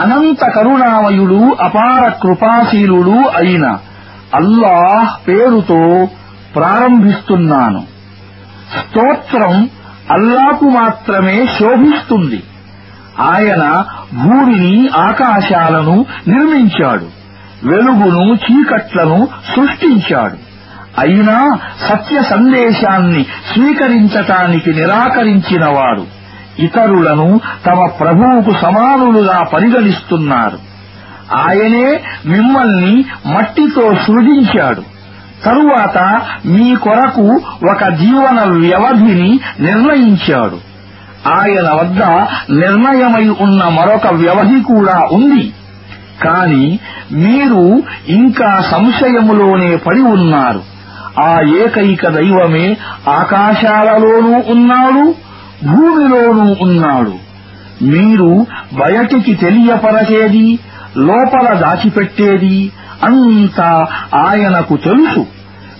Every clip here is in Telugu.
అనంత కరుణామయుడు అపార కృపాశీలుడు అయిన అల్లాహ్ పేరుతో ప్రారంభిస్తున్నాను. స్తోత్రం అల్లాకు మాత్రమే శోభిస్తుంది. ఆయన భూమిని ఆకాశాలను నిర్మించాడు. వెలుగును చీకట్లను సృష్టించాడు. అయినా సత్య సందేశాన్ని స్వీకరించటానికి నిరాకరించినవాడు. ఇతరులను తమ ప్రభువుకు సమానులుగా పరిగణిస్తున్నారు. ఆయనే మిమ్మల్ని మట్టితో సృజించాడు. తరువాత మీ కొరకు ఒక జీవన వ్యవధిని నిర్ణయించాడు. ఆయన వద్ద నిర్ణయమై ఉన్న మరొక వ్యవధి కూడా ఉంది. కాని మీరు ఇంకా సంశయములోనే పడి ఉన్నారు. ఆ ఏకైక దైవమే ఆకాశాలలోనూ ఉన్నాడు భూమిలోనూ ఉన్నాడు మీరు బయటికి తెలియపరచేది లోపల దాచిపెట్టేది అంతా ఆయనకు తెలుసు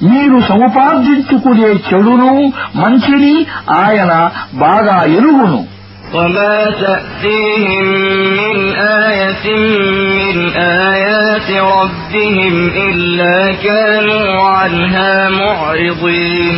మీరు సముపార్జించుకునే చెడును మంచిని ఆయన బాగా ఎరుగును وما تأتيهم من آية من آيات ربهم إلا كانوا عنها معرضين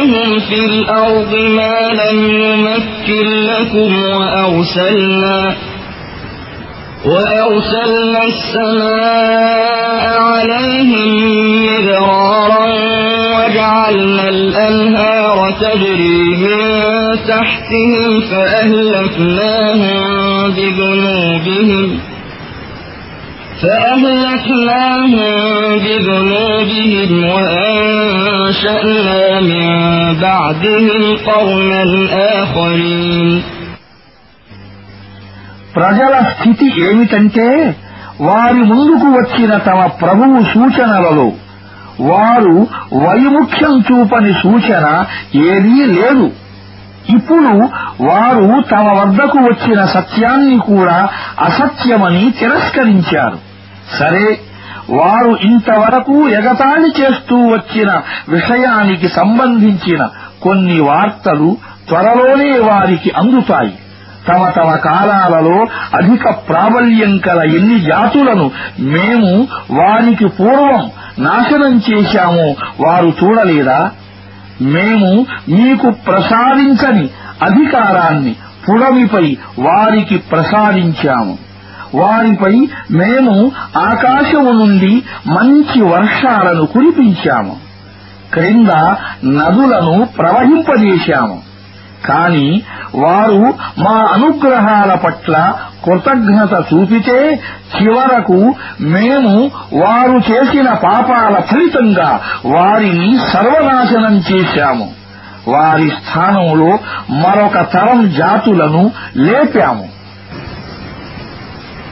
مكناهم في الأرض ما لم نمكن لكم وأرسلنا وأرسلنا السماء عليهم مدرارا وجعلنا الأنهار تجري من تحتهم فأهلكناهم بذنوبهم فأهلكناهم بذنوبهم وأنشأنا من بعدهم قرنا آخرين ప్రజల స్థితి ఏమిటంటే వారి ముందుకు వచ్చిన తమ ప్రభువు సూచనలలో వారు వైముఖ్యం చూపని సూచన ఏదీ లేదు ఇప్పుడు వారు తమ వద్దకు వచ్చిన సత్యాన్ని కూడా అసత్యమని తిరస్కరించారు సరే వారు ఇంతవరకు ఎగతాళి చేస్తూ వచ్చిన విషయానికి సంబంధించిన కొన్ని వార్తలు త్వరలోనే వారికి అందుతాయి. తమ తమ కాలాలలో అధిక ప్రాబల్యం కల ఎన్ని జాతులను మేము వారికి పూర్వం నాశనం చేశామో వారు చూడలేదా? మేము మీకు ప్రసాదించని అధికారాన్ని పుడమిపై వారికి ప్రసాదించాము. వారిపై మేము ఆకాశము నుండి మంచి వర్షాలను కురిపించాము. క్రింద నదులను ప్రవహింపజేశాము. కాని వారు మా అనుగ్రహాల పట్ల కృతజ్ఞత చూపితే చివరకు మేము వారు చేసిన పాపాల ఫలితంగా వారిని సర్వనాశనం చేశాము. వారి స్థానంలో మరొక తరం జాతులను లేపాము.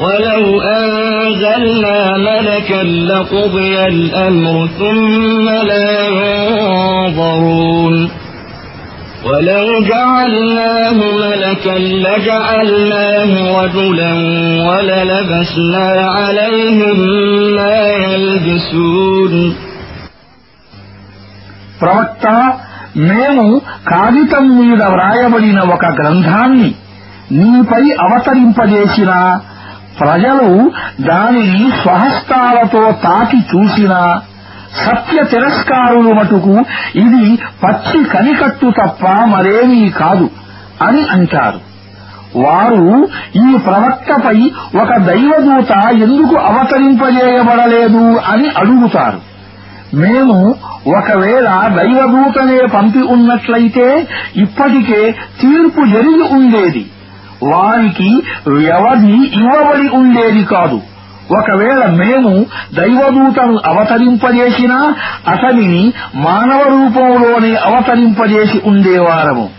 ولو أنزلنا ملكا لقضي الأمر ثم لا ينظرون ولو جعلناه ملكا لجعلناه رجلا وللبسنا عليهم ما يلبسون ప్రవక్త మేము కాగితం మీద వ్రాయబడిన ఒక గ్రంథాన్ని నీపై అవతరింపజేసిన ప్రజలు దానిని స్వహస్తాలతో తాకి చూసినా సత్య తిరస్కారులు మటుకు ఇది పచ్చి కనికట్టు తప్ప మరేమీ కాదు అని అంటారు. వారు ఈ ప్రవక్తపై ఒక దైవదూత ఎందుకు అవతరింపజేయబడలేదు అని అడుగుతారు. మేము ఒకవేళ దైవదూతనే పంపి ఉన్నట్లయితే ఇప్పటికే తీర్పు జరిగి ఉండేది. వారికి వ్యవధి ఇవ్వబడి ఉండేది కాదు. ఒకవేళ మేము దైవదూతను అవతరింపజేసినా అతనిని మానవ రూపంలోనే అవతరింపజేసి ఉండేవారము.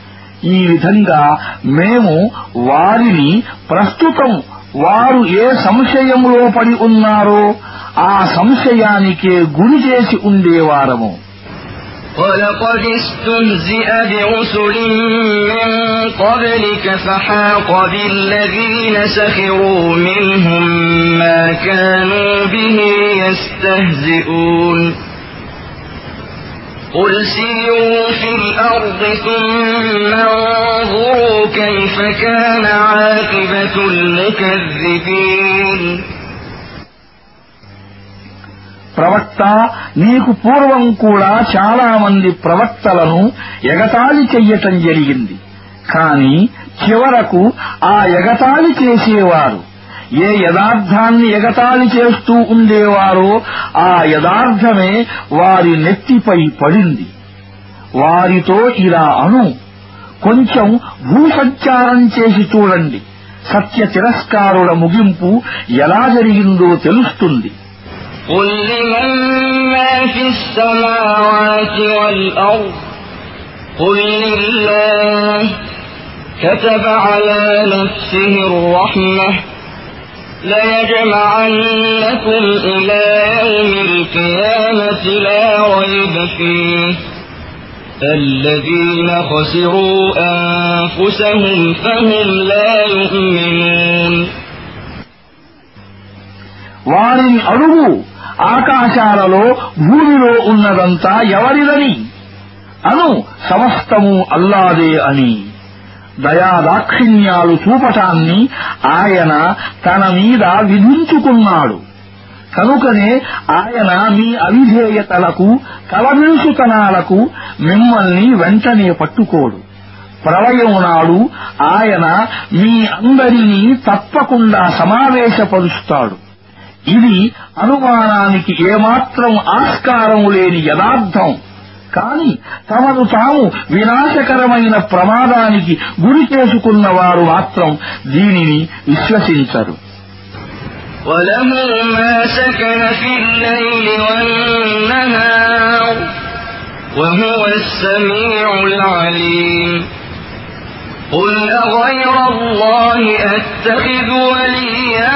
ఈ విధంగా మేము వారిని ప్రస్తుతం వారు ఏ సంశయంలో పడి ఉన్నారో ఆ సంశయానికే గురి చేసి ఉండేవారము. ولقد استهزئ برسل من قبلك فحاق بالذين سخروا منهم ما كانوا به يستهزئون قل سيروا في الأرض ثم انظروا كيف كان عاقبة المكذبين ప్రవక్త నీకు పూర్వం కూడా చాలామంది ప్రవక్తలను ఎగతాళి చెయ్యటం జరిగింది. కాని చివరకు ఆ ఎగతాళి చేసేవారు. ఏ యథార్థాన్ని ఎగతాళి చేస్తూ ఉండేవారో ఆ యథార్థమే వారి నెత్తిపై పడింది. వారితో ఇలా అను కొంచెం భూసంచారం చేసి చూడండి. సత్య తిరస్కారుల ముగింపు ఎలా జరిగిందో తెలుస్తుంది. قل لمن ما في السماوات والأرض قل لله كتب على نفسه الرحمة ليجمعنكم إلى يوم القيامة لا ريب فيه الذين خسروا أنفسهم فهم لا يؤمنون వారిని అడుగు ఆకాశాలలో భూమిలో ఉన్నదంతా ఎవరిదని? అను సమస్తము అల్లాదే అని. దయాదాక్షిణ్యాలు చూపటాన్ని ఆయన తన మీద విధించుకున్నాడు. కనుకనే ఆయన మీ అవిధేయతలకు కలవించుతనాలకు మిమ్మల్ని వెంటనే పట్టుకోడు. ప్రళయం నాడు ఆయన మీ అందరినీ తప్పకుండా సమావేశపరుస్తాడు. ఇది అనుమానానికి ఏమాత్రం ఆస్కారం లేని యథార్థం కాని తమను తాము వినాశకరమైన ప్రమాదానికి గురి చేసుకున్న వారు మాత్రం దీనిని విశ్వసించరు وله ما سكن في الليل والنهار وهو السميع العليم قل أغير الله أتخذ وليا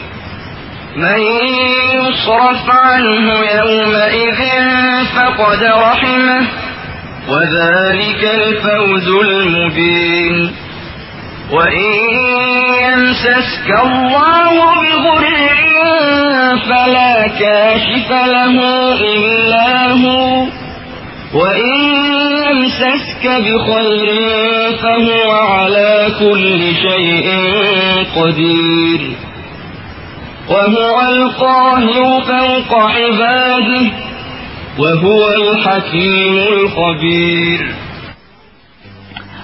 من يصرف عنه يومئذ فقد رحمه وذلك الفوز المبين. وإن يمسسك الله بضر فلا كاشف له إلا هو وإن يمسسك بخير فهو على كل شيء قدير. وهو القاهر فوق عباده وهو الحكيم الخبير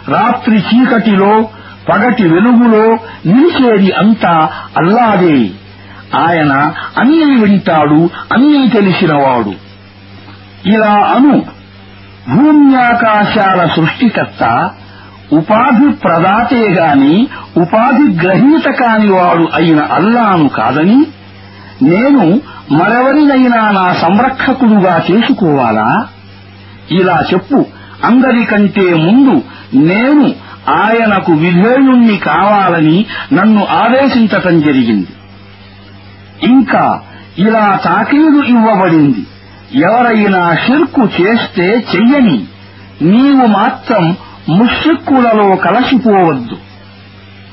రాత్రి చీకటిలో పగటి వెలుగులో నిలిచేది అంతా అల్లాదే ఆయన అన్నీ వింటాడు అన్నీ తెలిసినవాడు ఇలా అను భూమ్యాకాశాల సృష్టికర్త ఉపాధి ప్రదాతే గాని ఉపాధి గ్రహీత కాని వాడు అయిన అల్లాను కాదని నేను మరెవరినైనా నా సంరక్షకుడుగా చేసుకోవాలా? ఇలా చెప్పు. అందరికంటే ముందు నేను ఆయనకు విధేయుణ్ణి కావాలని నన్ను ఆదేశించటం జరిగింది. ఇంకా ఇలా తాకీదు ఇవ్వబడింది. ఎవరైనా షిర్కు చేస్తే చెయ్యని నీవు మాత్రం ముష్రిక్కులలో కలసిపోవద్దు.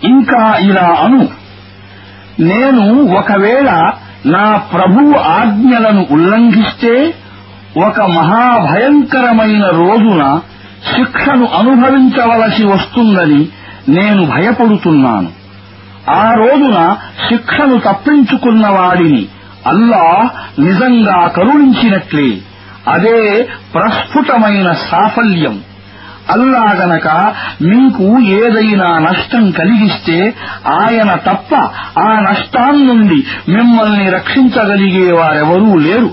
ఇంకా ఇలా అను. నేను ఒకవేళ నా ప్రభువు ఆజ్ఞలను ఉల్లంఘిస్తే ఒక మహాభయంకరమైన రోజున శిక్షను అనుభవించవలసి వస్తుందని నేను భయపడుతున్నాను. ఆ రోజున శిక్షను తప్పించుకున్న వాడిని అల్లా నిజంగా కరుణించినట్లే. అదే ప్రస్ఫుటమైన సాఫల్యం. అల్లా గనక మీకు ఏదైనా నష్టం కలిగిస్తే ఆయన తప్ప ఆ నష్టాన్నుండి మిమ్మల్ని రక్షించగలిగేవారెవరూ లేరు.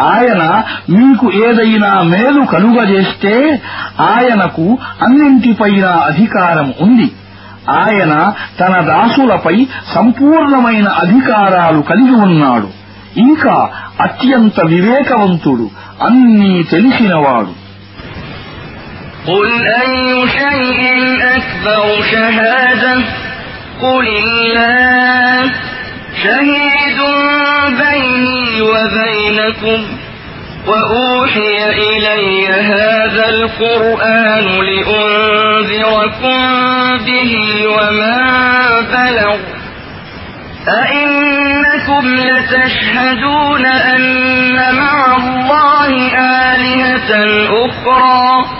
ఆయన మీకు ఏదైనా మేలు కలుగజేస్తే ఆయనకు అన్నింటిపైన అధికారం ఉంది. ఆయన తన దాసులపై సంపూర్ణమైన అధికారాలు కలిగి ఉన్నాడు. ఇంకా అత్యంత వివేకవంతుడు అన్నీ తెలిసినవాడు. قل أي شيء أكبر شهادة قل الله شهيد بيني وبينكم وأوحي إلي هذا القرآن لأنذركم به وما بلغ أئنكم لتشهدون أن مع الله آلهة أخرى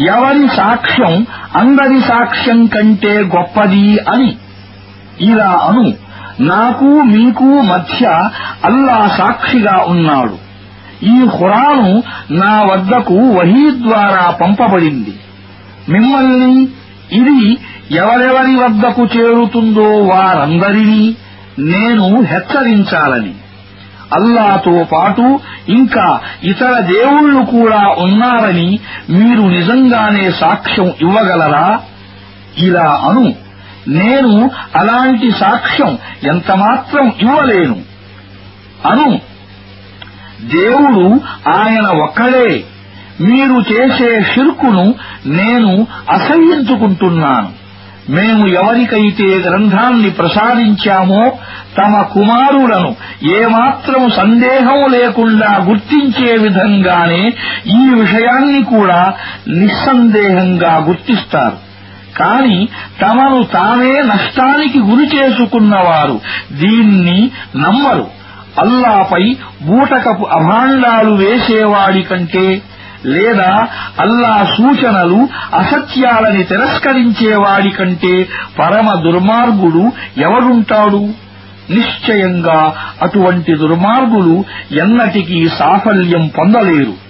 ఎవరి సాక్ష్యం అందరి సాక్ష్యం కంటే గొప్పది అని. ఇలా అను. నాకు మీకు మధ్య అల్లా సాక్షిగా ఉన్నాడు. ఈ ఖురాను నా వద్దకు వహీ ద్వారా పంపబడింది. మిమ్మల్ని ఇది ఎవరెవరి వద్దకు చేరుతుందో వారందరినీ నేను హెచ్చరించాలని. అల్లాతో పాటు ఇంకా ఇతర దేవుళ్ళు కూడా ఉన్నారని మీరు నిజంగానే సాక్ష్యం ఇవ్వగలరా? ఇలా అను. నేను అలాంటి సాక్ష్యం ఎంతమాత్రం ఇవ్వలేను. అను. దేవుడు ఆయన ఒక్కడే. మీరు చేసే షిర్కును నేను అసహ్యించుకుంటున్నాను మేము ఎవరికైతే గ్రంథాన్ని ప్రసాదించామో తమ కుమారులను ఏమాత్రం సందేహం లేకుండా గుర్తించే విధంగానే ఈ విషయాన్ని కూడా నిస్సందేహంగా గుర్తిస్తారు. కాని తమను తామే నష్టానికి గురి చేసుకున్నవారు దీన్ని నమ్మరు. అల్లాపై బూటకపు అభాండాలు వేసేవాడి కంటే లేదా అల్లా సూచనలు అసత్యాలని తిరస్కరించేవాడి కంటే పరమ దుర్మార్గుడు ఎవరుంటాడు? నిశ్చయంగా అటువంటి దుర్మార్గులు ఎన్నటికీ సాఫల్యం పొందలేరు.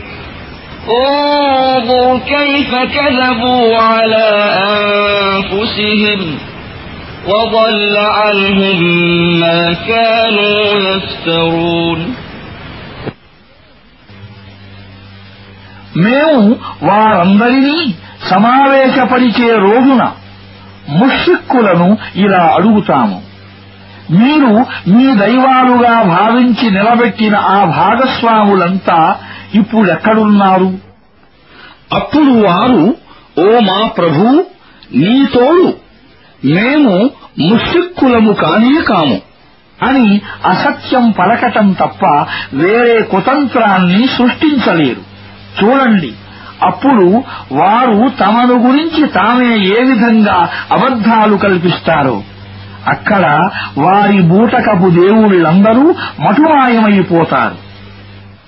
انظر كيف كذبوا على أنفسهم وضل عنهم ما كانوا يفترون మేము వారందరినీ సమావేశపరిచే రోజున ముష్రిక్కులను ఇలా అడుగుతాము మీరు మీ దైవాలుగా భావించి నిలబెట్టిన ఆ భాగస్వాములంతా ఇప్పుడెక్కడున్నారు అప్పుడు వారు ఓ మా ప్రభు నీ తోడు మేము ముష్రిక్కులము కానే కాము అని అసత్యం పలకటం తప్ప వేరే కుతంత్రాన్ని సృష్టించలేరు. చూడండి అప్పుడు వారు తమను గురించి తామే ఏ విధంగా అబద్ధాలు కల్పిస్తారో. అక్కడ వారి బూటకపు దేవుళ్ళందరూ మటుమాయమైపోతారు.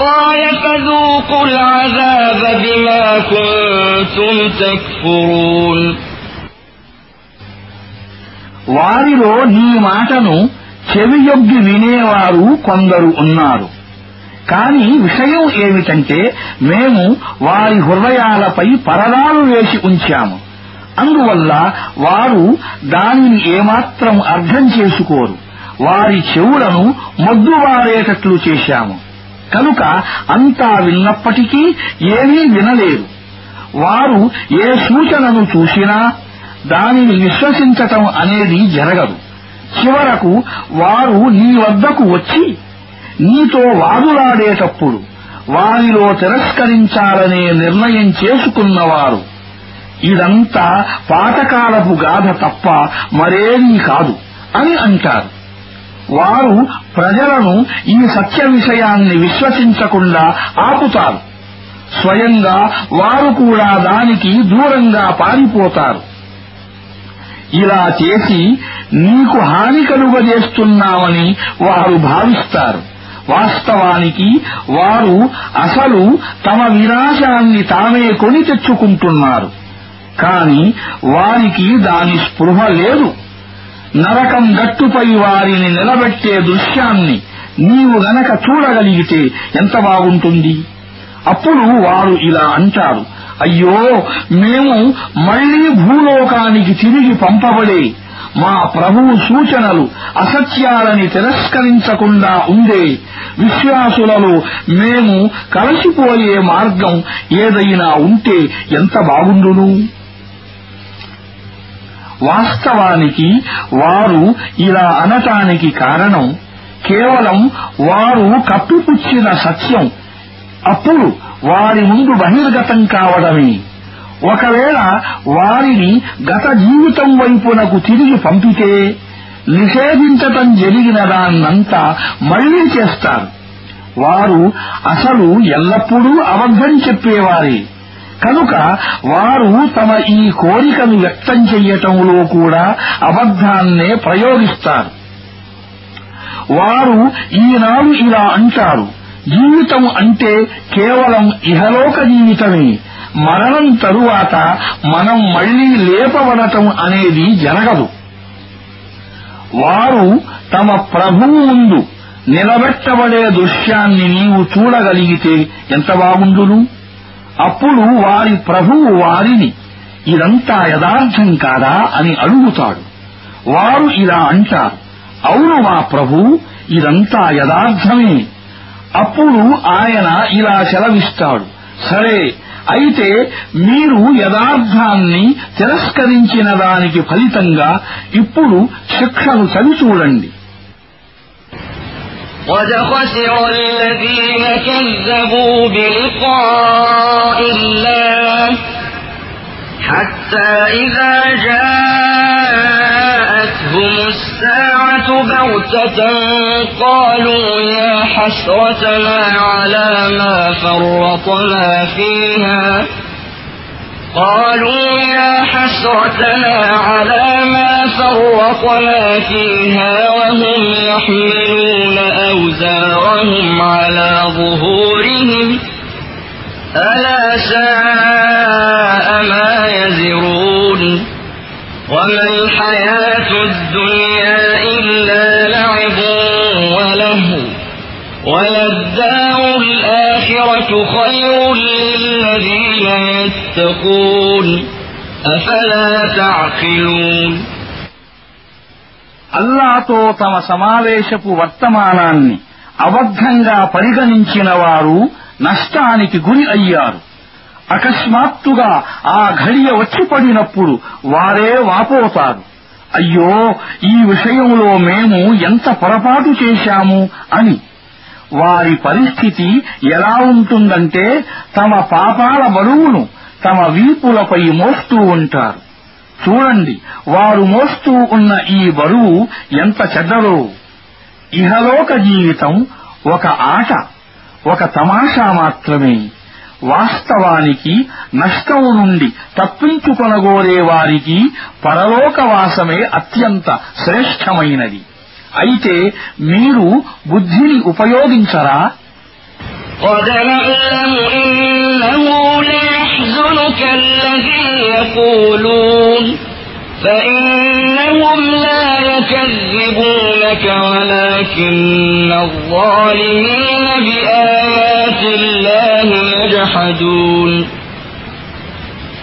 قال فذوقوا العذاب بما كنتم تكفرون వారిలో నీ మాటను చెవియొగ్గి వినేవారు కొందరు ఉన్నారు కాని విషయం ఏమిటంటే మేము వారి హృదయాలపై పరదాలు వేసి ఉంచాము అందువల్ల వారు దానిని ఏమాత్రం అర్థం చేసుకోరు వారి చెవులను మొద్దువారేటట్లు చేశాము కనుక అంతా విన్నప్పటికీ ఏమీ వినలేరు వారు ఏ సూచనను చూసినా దానిని విశ్వసించటం అనేది జరగదు. చివరకు వారు నీ వద్దకు వచ్చి నీతో వాదులాడేటప్పుడు వారిలో తిరస్కరించాలనే నిర్ణయం చేసుకున్నవారు. ఇదంతా పాతకాలపు గాథ తప్ప మరేమీ కాదు అని అంటారు. వారు ప్రజలను ఈ సత్య విషయాన్ని విశ్వసించకుండా ఆపుతారు. స్వయంగా వారు కూడా దానికి దూరంగా పారిపోతారు. ఇలా చేసి నీకు హాని కలుగజేస్తున్నామని వారు భావిస్తారు. వాస్తవానికి వారు అసలు తమ వినాశాన్ని తామే కొని తెచ్చుకుంటున్నారు. కాని వారికి దాని స్పృహ లేదు. నరకం గట్టుపై వారిని నిలబెట్టే దృశ్యాన్ని నీవు గనక చూడగలిగితే ఎంత బాగుంటుంది? అప్పుడు వారు ఇలా అంటారు. అయ్యో మేము మళ్ళీ భూలోకానికి తిరిగి పంపబడే మా ప్రభువు సూచనలు అసత్యాలని తిరస్కరించకుండా ఉండే విశ్వాసులలో మేము కలిసిపోయే మార్గం ఏదైనా ఉంటే ఎంత బాగుండును? వాస్తవానికి వారు ఇలా అనటానికి కారణం కేవలం వారు కప్పిపుచ్చిన సత్యం. అప్పుడు వారి ముందు బహిర్గతం కావడమే. ఒకవేళ వారిని గత జీవితం వైపునకు తిరిగి పంపితే నిషేధించటం జరిగిన దాన్నంతా మళ్ళీ చేస్తారు. వారు అసలు ఎల్లప్పుడూ అబద్ధం చెప్పేవారే. కనుక వారు తమ ఈ కోరికను వ్యక్తం చెయ్యటంలో కూడా అబద్ధాన్నే ప్రయోగిస్తారు. వారు ఈనాడు ఇలా అంటారు. జీవితం అంటే కేవలం ఇహలోక జీవితమే. మరణం తరువాత మనం మళ్ళీ లేపబడటం అనేది జరగదు. వారు తమ ప్రభువు ముందు నిలబెట్టబడే దృశ్యాన్ని నీవు చూడగలిగితే ఎంత బాగుండును? అప్పుడు వారి ప్రభువు వారిని ఇదంతా యథార్థం కాదా? అని అడుగుతాడు. వారు ఇలా అంటారు అవును మా ప్రభు ఇదంతా యథార్థమే. అప్పుడు ఆయన ఇలా సెలవిస్తాడు సరే అయితే మీరు యథార్థాన్ని తిరస్కరించిన దానికి ఫలితంగా ఇప్పుడు శిక్షను చవిచూడండి قد خسر الذين كذبوا بلقاء الله حتى إذا جاءتهم الساعة بغتة قالوا يا حسرتنا على ما فرطنا فيها قالوا يا حسرتنا على ما فرطنا فيها وهم يحملون أوزارهم على ظهورهم. ألا ساء ما يزرون. وما الحياة الدنيا إلا لعب ولهو. وللدار الآخرة خير للذين يتقون أفلا تعقلون అల్లాతో తమ సమావేశపు వర్తమానాన్ని అబద్ధంగా పరిగణించిన వారు నష్టానికి గురి అయ్యారు అకస్మాత్తుగా ఆ ఘడియ వచ్చి పడినప్పుడు వారే వాపోతారు అయ్యో ఈ విషయంలో మేము ఎంత పొరపాటు చేశాము అని వారి పరిస్థితి ఎలా ఉంటుందంటే తమ పాపాల బరువును తమ వీపులపై మోస్తూ ఉంటారు. చూడండి వారు మోస్తూ ఉన్న ఈ బరువు ఎంత చెడ్డదో. ఇహలోక జీవితం ఒక ఆట ఒక తమాషా మాత్రమే. వాస్తవానికి నష్టం నుండి తప్పించుకొనగోరే వారికి పరలోకవాసమే అత్యంత శ్రేష్టమైనది. అయితే మీరు బుద్ధిని ఉపయోగించరా قد نعلم إنه ليحزنك الذي يقولون فإنهم لا يكذبونك ولكن الظالمين بآيات الله يجحدون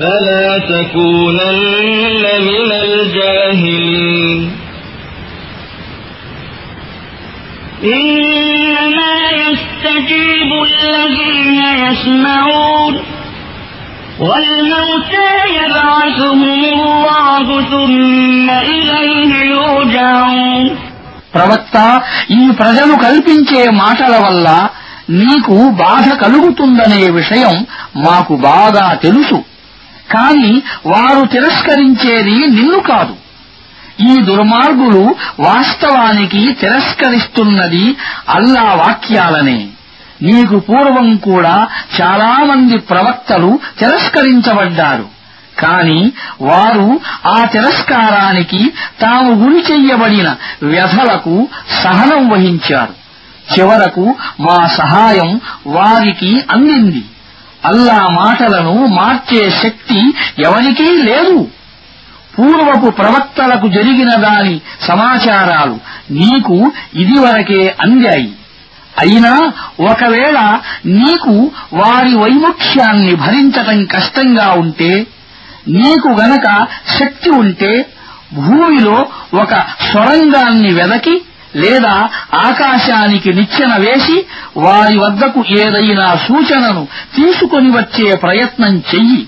فلا تكونن من الجاهلين إنما يستجيب الذين يسمعون والموتى يبعثهم الله ثم إليه يرجعون ప్రవక్త ఈ ప్రజలు కల్పించే మాటల వల్ల నీకు బాధ కలుగుతుందనే విషయం మాకు బాగా తెలుసు కాని వారు తిరస్కరించేది నిన్ను కాదు. ఈ దుర్మార్గులు వాస్తవానికి తిరస్కరిస్తున్నది అల్లా వాక్యాలనే. నీకు పూర్వం కూడా చాలామంది ప్రవక్తలు తిరస్కరించబడ్డారు. కాని వారు ఆ తిరస్కారానికి తాము గురి చెయ్యబడిన వ్యధలకు సహనం వహించారు. చివరకు మా సహాయం వారికి అందింది. అల్లా మాటలను మార్చే శక్తి ఎవరికీ లేదు. పూర్వపు ప్రవక్తలకు జరిగిన దాని సమాచారాలు నీకు ఇదివరకే అందాయి. అయినా ఒకవేళ నీకు వారి వైముఖ్యాన్ని భరించటం కష్టంగా ఉంటే నీకు గనక శక్తి ఉంటే భూమిలో ఒక సొరంగాన్ని వెదకి లేదా ఆకాశానికి నిచ్చెన వేసి వారి వద్దకు ఏదైనా సూచనను తీసుకొని వచ్చే ప్రయత్నం చెయ్యి.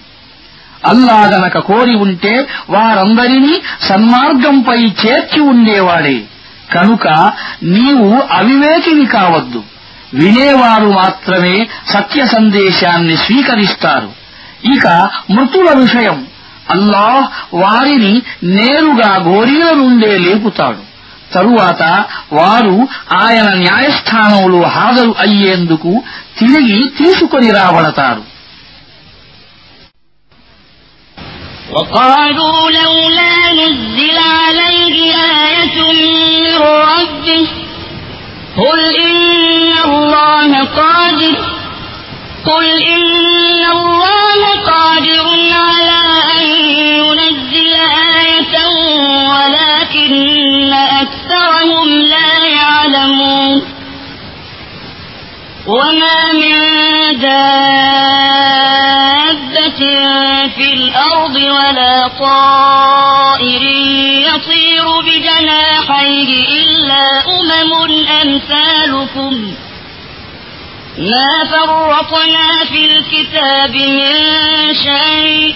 అల్లా గనక కోరి ఉంటే వారందరినీ సన్మార్గంపై చేర్చి ఉండేవాడే. కనుక నీవు అవివేకిని కావద్దు. వినేవారు మాత్రమే సత్య సందేశాన్ని స్వీకరిస్తారు. ఇక మృతుల విషయం. అల్లాహ్ వారిని నేరుగా గోరీల నుండే లేపుతాడు. తరువాత వారు ఆయన న్యాయస్థానంలో హాజరు అయ్యేందుకు తిరిగి తీసుకొని రాబడతారు وقالوا لولا نزل عليه آية من ربه قل إن الله قادر قل إن الله قادر على أن ينزل آية ولكن أكثرهم لا يعلمون. وما من دابة في الأرض ولا طائر يطير بجناحيه إلا أمم أمثالكم. ما فرطنا في الكتاب من شيء.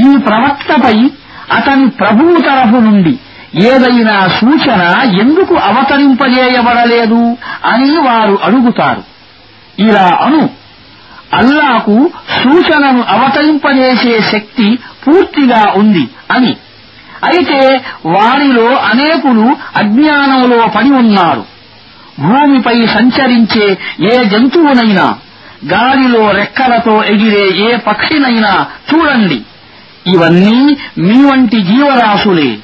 ఈ ప్రవక్తపై అతని ప్రభువు తరఫు నుండి ఏదైనా సూచన ఎందుకు అవతరింపజేయబడలేదు అని వారు అడుగుతారు. ఇలా అను. అల్లాకు సూచనను అవతరింపజేసే శక్తి పూర్తిగా ఉంది అని. అయితే వారిలో అనేకులు అజ్ఞానంలో పడి ఉన్నారు. భూమిపై సంచరించే ఏ జంతువునైనా గాలిలో రెక్కలతో ఎగిరే ఏ పక్షినైనా చూడండి. ఇవన్నీ మీ వంటి జీవరాశులే.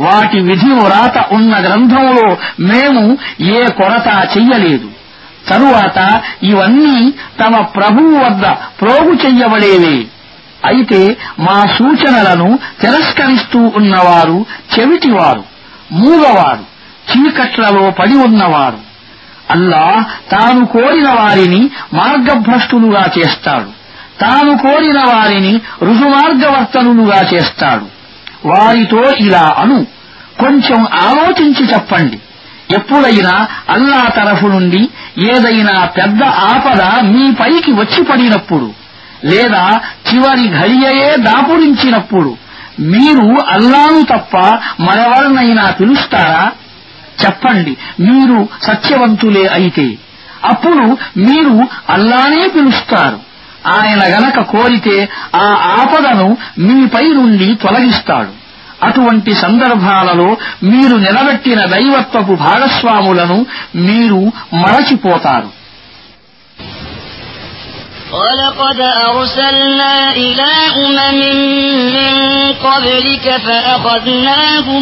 వాటి విధి వ్రాత ఉన్న గ్రంథంలో మేము ఏ కొరత చెయ్యలేదు. తరువాత ఇవన్నీ తమ ప్రభువు వద్ద ప్రోగు చెయ్యబడేవే. అయితే మా సూచనలను తిరస్కరిస్తూ ఉన్నవారు చెవిటివారు మూగవారు చీకట్లలో పడి ఉన్నవారు. అల్లా తాను కోరిన వారిని మార్గభ్రష్టులుగా చేస్తాడు. తాను కోరిన వారిని రుజుమార్గవర్తనులుగా చేస్తాడు. వారితో ఇలా అను. కొంచెం ఆలోచించి చెప్పండి. ఎప్పుడైనా అల్లా తరఫు నుండి ఏదైనా పెద్ద ఆపద మీపైకి వచ్చి పడినప్పుడు లేదా చివరి ఘడియయే దాపురించినప్పుడు మీరు అల్లాను తప్ప మరెవరినైనా పిలుస్తారా? చెప్పండి. మీరు సత్యవంతులే అయితే. అప్పుడు మీరు అల్లానే పిలుస్తారు. ఆయన గనక కోరితే ఆ ఆపదను మీపై నుండి తొలగిస్తాడు అటువంటి సందర్భాలలో మీరు నిలబెట్టిన దైవత్వపు భాగస్వాములను మీరు మరచిపోతారు ولقد أرسلنا إلى أمم من قبلك فأخذناهم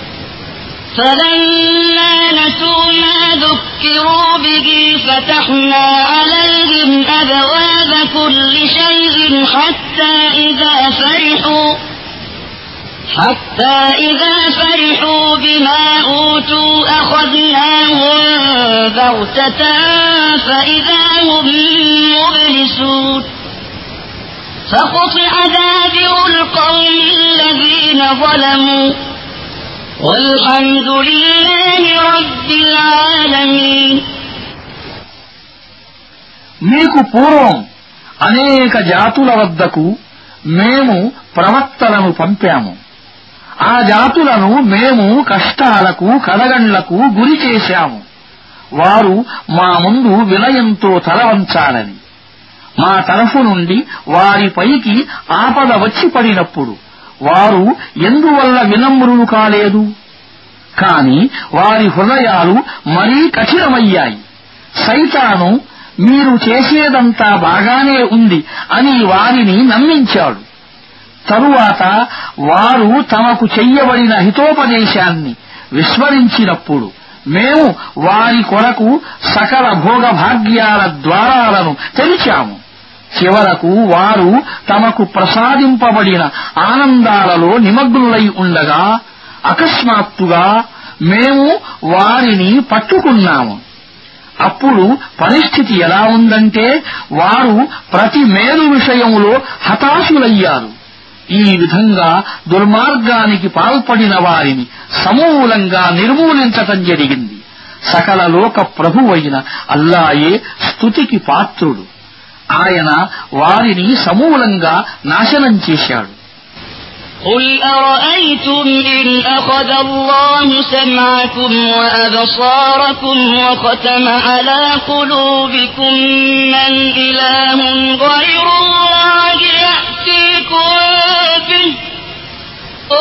فلما نسوا ما ذكروا به فتحنا عليهم أبواب كل شيء حتى إذا فرحوا حتى إذا فرحوا بما أوتوا أخذناهم بغتة فإذا هم مبلسون فقطع دابر القوم الذين ظلموا والحمد لله رب العالمين మీకు పూర్వం అనేక జాతుల వద్దకు మేము ప్రవక్తలను పంపాము ఆ జాతులను మేము కష్టాలకు కడగండ్లకు గురి చేశాము వారు మా ముందు వినయంతో తలవంచాలని మా తరఫు నుండి వారిపైకి ఆపద వచ్చి పడినప్పుడు వారు ఎందువల్ల వినమ్రులు కాలేదు? కాని వారి హృదయాలు మరీ కఠినమయ్యాయి. సైతాను మీరు చేసేదంతా బాగానే ఉంది అని వారిని నమ్మించాడు. తరువాత వారు తమకు చెయ్యబడిన హితోపదేశాన్ని విస్మరించినప్పుడు మేము వారి కొరకు సకల భోగభాగ్యాల ద్వారాలను తెరిచాము. చివరకు వారు తమకు ప్రసాదింపబడిన ఆనందాలలో నిమగ్నులై ఉండగా అకస్మాత్తుగా మేము వారిని పట్టుకున్నాము. అప్పుడు పరిస్థితి ఎలా ఉందంటే వారు ప్రతి మేలు విషయంలో హతాశులయ్యారు. ఈ విధంగా దుర్మార్గానికి పాల్పడిన వారిని సమూలంగా నిర్మూలించటం జరిగింది. సకల లోక ప్రభువైన అల్లాయే స్తుతికి పాత్రుడు. ఆయన వారిని సమూలంగా నాశనం చేశాడు قل أرأيتم إن أخذ الله سمعكم وأبصاركم وختم على قلوبكم من إله غير الله يأتيكم به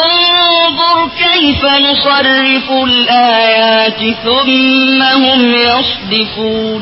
انظر كيف نصرف الآيات ثم هم يصدفون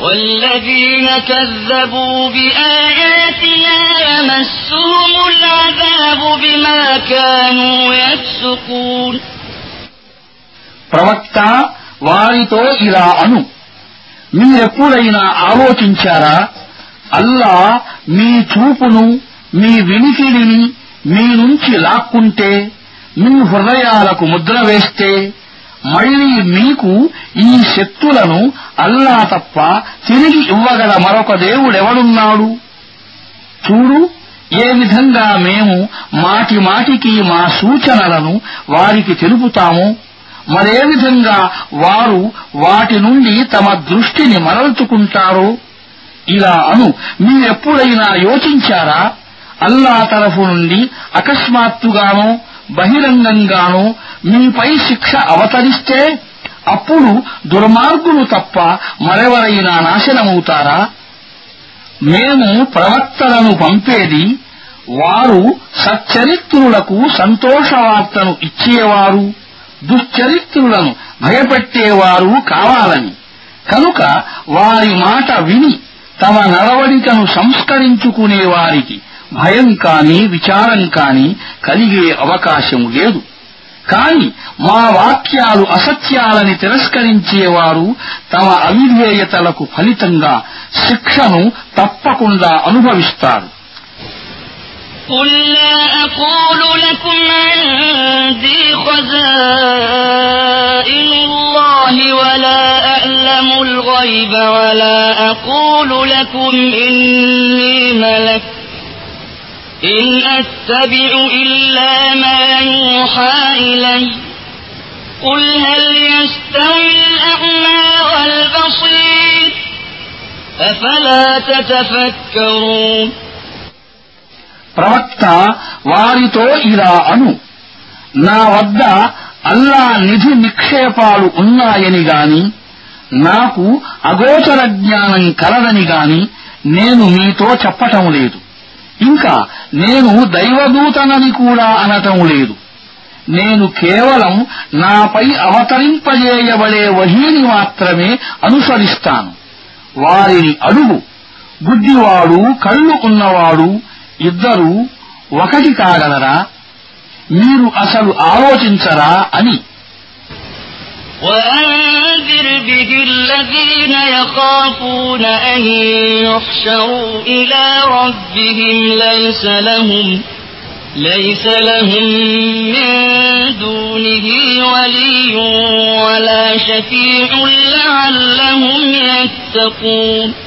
والذين كذبوا بآياتنا يمسهم العذاب بما كانوا يفسقون ప్రవక్త వారితో ఇలా అను మీరెప్పుడైనా ఆలోచించారా అల్లా మీ చూపును మీ వినికిడిని మీ నుంచి లాక్కుంటే మీ హృదయాలకు ముద్ర వేస్తే మళ్ళీ మీకు ఈ శక్తులను అల్లా తప్ప తిరిగి ఇవ్వగల మరొక దేవుడెవడున్నాడు? చూడు ఏ విధంగా మేము మాటి మాటికి మా సూచనలను వారికి తెలుపుతాము. మరే విధంగా వారు వాటి నుండి తమ దృష్టిని మరల్చుకుంటారో? ఇలా అను. మీరెప్పుడైనా యోచించారా? అల్లా తరఫు నుండి అకస్మాత్తుగానో బహిరంగంగానో మీపై శిక్ష అవతరిస్తే అప్పుడు దుర్మార్గులు తప్ప మరెవరైనా నాశనమవుతారా? మేము ప్రవక్తలను పంపేది వారు సచ్చరిత్రులకు సంతోషవార్తను ఇచ్చేవారు దుశ్చరిత్రులను భయపెట్టేవారు కావాలని. కనుక వారి మాట విని తమ నడవడికను సంస్కరించుకునే వారికి భయం కాని విచారం కాని కలిగే అవకాశం లేదు కాని మా వాక్యాలు అసత్యాలని తిరస్కరించేవారు తమ అవిధేయతలకు ఫలితంగా శిక్షను తప్పకుండా అనుభవిస్తారు قل لا أقول لكم عندي خزائن الله ولا أعلم الغيب ولا أقول لكم إني ملك إن أتبع إلا ما يوحى إلي قل هل يستوي الأعمى والبصير أفلا تتفكرون ప్రవక్త వారితో ఇలా అను నా వద్ద అల్లా నిధి నిక్షేపాలు ఉన్నాయని గాని నాకు అగోచర జ్ఞానం కలదని గాని నేను మీతో చెప్పటం లేదు ఇంకా నేను దైవదూతనని కూడా అనటం లేదు. నేను కేవలం నాపై అవతరింపజేయబడే వహీని మాత్రమే అనుసరిస్తాను. వారిని అడుగు. గుడ్డివాడు కళ్ళు ఉన్నవాడు ఇద్దరు ఒకటి కాగలరా? మీరు అసలు ఆలోచించరా అని وأنذر به الذين يخافون أن يحشروا إلى ربهم ليس لهم ليس لهم من دونه ولي ولا شفيع لعلهم يتقون.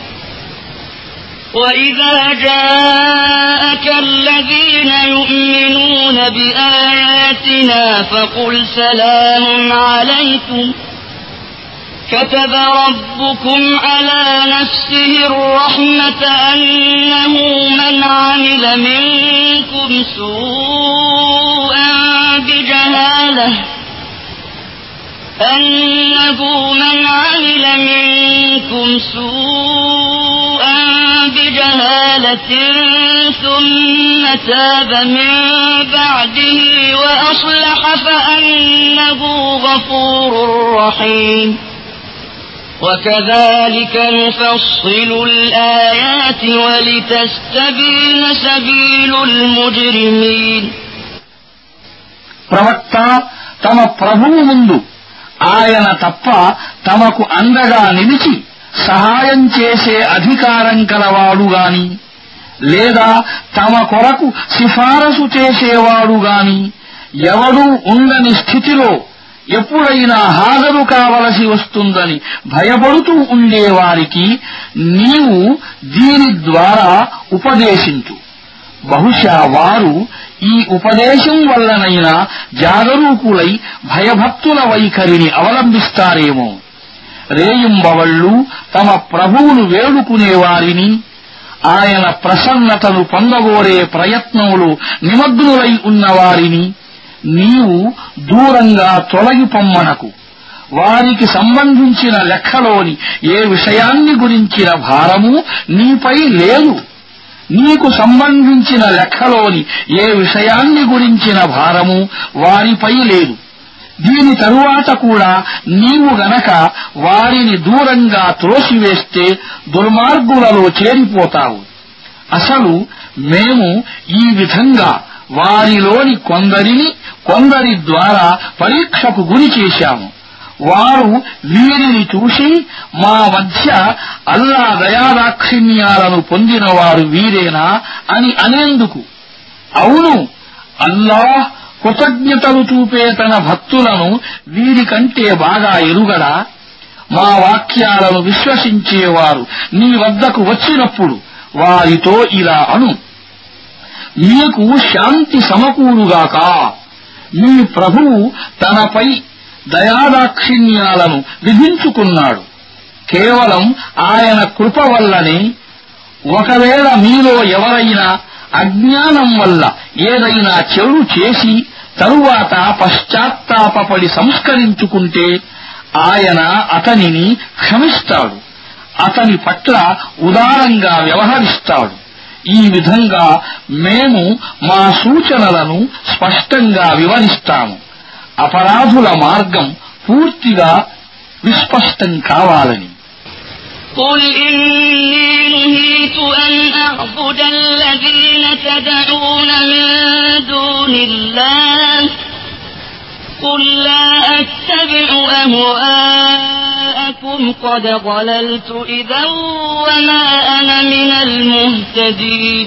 وإذا جاءك الذين يؤمنون بآياتنا فقل سلام عليكم كتب ربكم على نفسه الرحمة أنه من عمل منكم سوءا بجهاله أنه من عمل منكم سوءا بجهالة ثم تاب من بعده وأصلح فأنه غفور رحيم وكذلك نفصل الآيات ولتستبين سبيل المجرمين ప్రవక్త తమ ప్రభువు ముందు ఆయన తప్ప తమకు అండగా నిలిచి సహాయం చేసే అధికారం కలవాడు గాని లేదా తమ కొరకు సిఫారసు చేసేవాడు గాని ఎవడూ ఉండని స్థితిలో ఎప్పుడైనా హాజరు కావలసి వస్తుందని భయపడుతూ ఉండేవారికి నీవు దీని ద్వారా ఉపదేశించు. బహుశా వారు ఈ ఉపదేశం వల్లనైనా జాగరూకులై భయభక్తుల వైఖరిని అవలంబిస్తారేమో. రేయింబవళ్ళు తమ ప్రభువును వేడుకునేవారిని ఆయన ప్రసన్నతను పొందగోరే ప్రయత్నములు నిమగ్నులై ఉన్నవారిని నీవు దూరంగా తొలగిపొమ్మనకు వారికి సంబంధించిన లెక్కలోని ఏ విషయాన్ని గురించిన భారము నీపై లేదు. నీకు సంబంధించిన లెక్కలోని ఏ విషయాన్ని గురించిన భారము వారిపై లేదు. దీని తరువాత కూడా నీవు గనక వారిని దూరంగా త్రోసివేస్తే దుర్మార్గులలో చేరిపోతావు. అసలు మేము ఈ విధంగా వారిలోని కొందరిని కొందరి ద్వారా పరీక్షకు గురి చేశాము. వారు వీరిని చూసి మా మధ్య అల్లా దయాదాక్షిణ్యాలను పొందినవారు వీరేనా అని అనేందుకు. అవును అల్లాహ్ కృతజ్ఞతలు చూపే తన భక్తులను వీరికంటే బాగా ఎరుగడా? మా వాక్యాలను విశ్వసించేవారు నీ వద్దకు వచ్చినప్పుడు వారితో ఇలా అను. మీకు శాంతి సమకూరుగాక. మీ ప్రభువు తనపై దయాదాక్షిణ్యాలను విధించుకున్నాడు. కేవలం ఆయన కృప వల్లనే ఒకవేళ మీలో ఎవరైనా అజ్ఞానం వల్ల ఏదైనా చెడు చేసి తరువాత పశ్చాత్తాపడి సంస్కరించుకుంటే ఆయన అతనిని క్షమిస్తాడు. అతని పట్ల ఉదారంగా వ్యవహరిస్తాడు. ఈ విధంగా మేము మా సూచనలను స్పష్టంగా వివరిస్తాము. అపరాధుల మార్గం పూర్తిగా విస్పష్టం కావాలని قل إني نهيت أن أعبد الذين تدعون من دون الله قل لا أتبع أهواءكم قد ضللت إذا وما أنا من المهتدين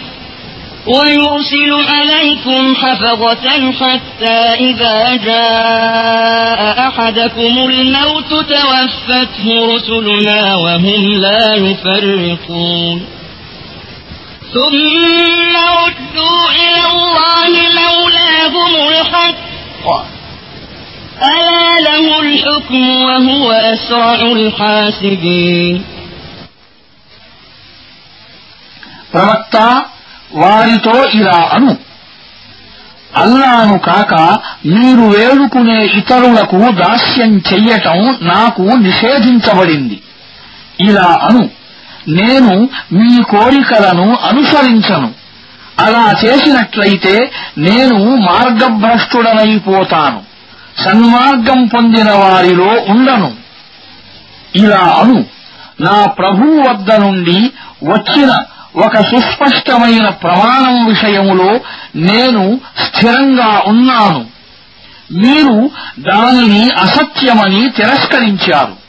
ويرسل عليكم حفظة حتى إذا جاء أحدكم الموت توفته رسلنا وهم لا يفرقون ثم ردوا إلى الله مولاهم الحق ألا له الحكم وهو أسرع الحاسبين ప్రవక్త వారితో ఇలా అను. అల్లాను కాక మీరు వేడుకునే ఇతరులకు దాస్యం చెయ్యటం నాకు నిషేధించబడింది. ఇలా అను. నేను మీ కోరికలను అనుసరించను. అలా చేసినట్లయితే నేను మార్గభ్రష్టుడనైపోతాను సన్మార్గం పొందిన వారిలో ఉండను. ఇలా అను. నా ప్రభువు వద్ద నుండి వచ్చిన ఒక సుస్పష్టమైన ప్రమాణం విషయములో నేను స్థిరంగా ఉన్నాను. మీరు దానిని అసత్యమని తిరస్కరించారు.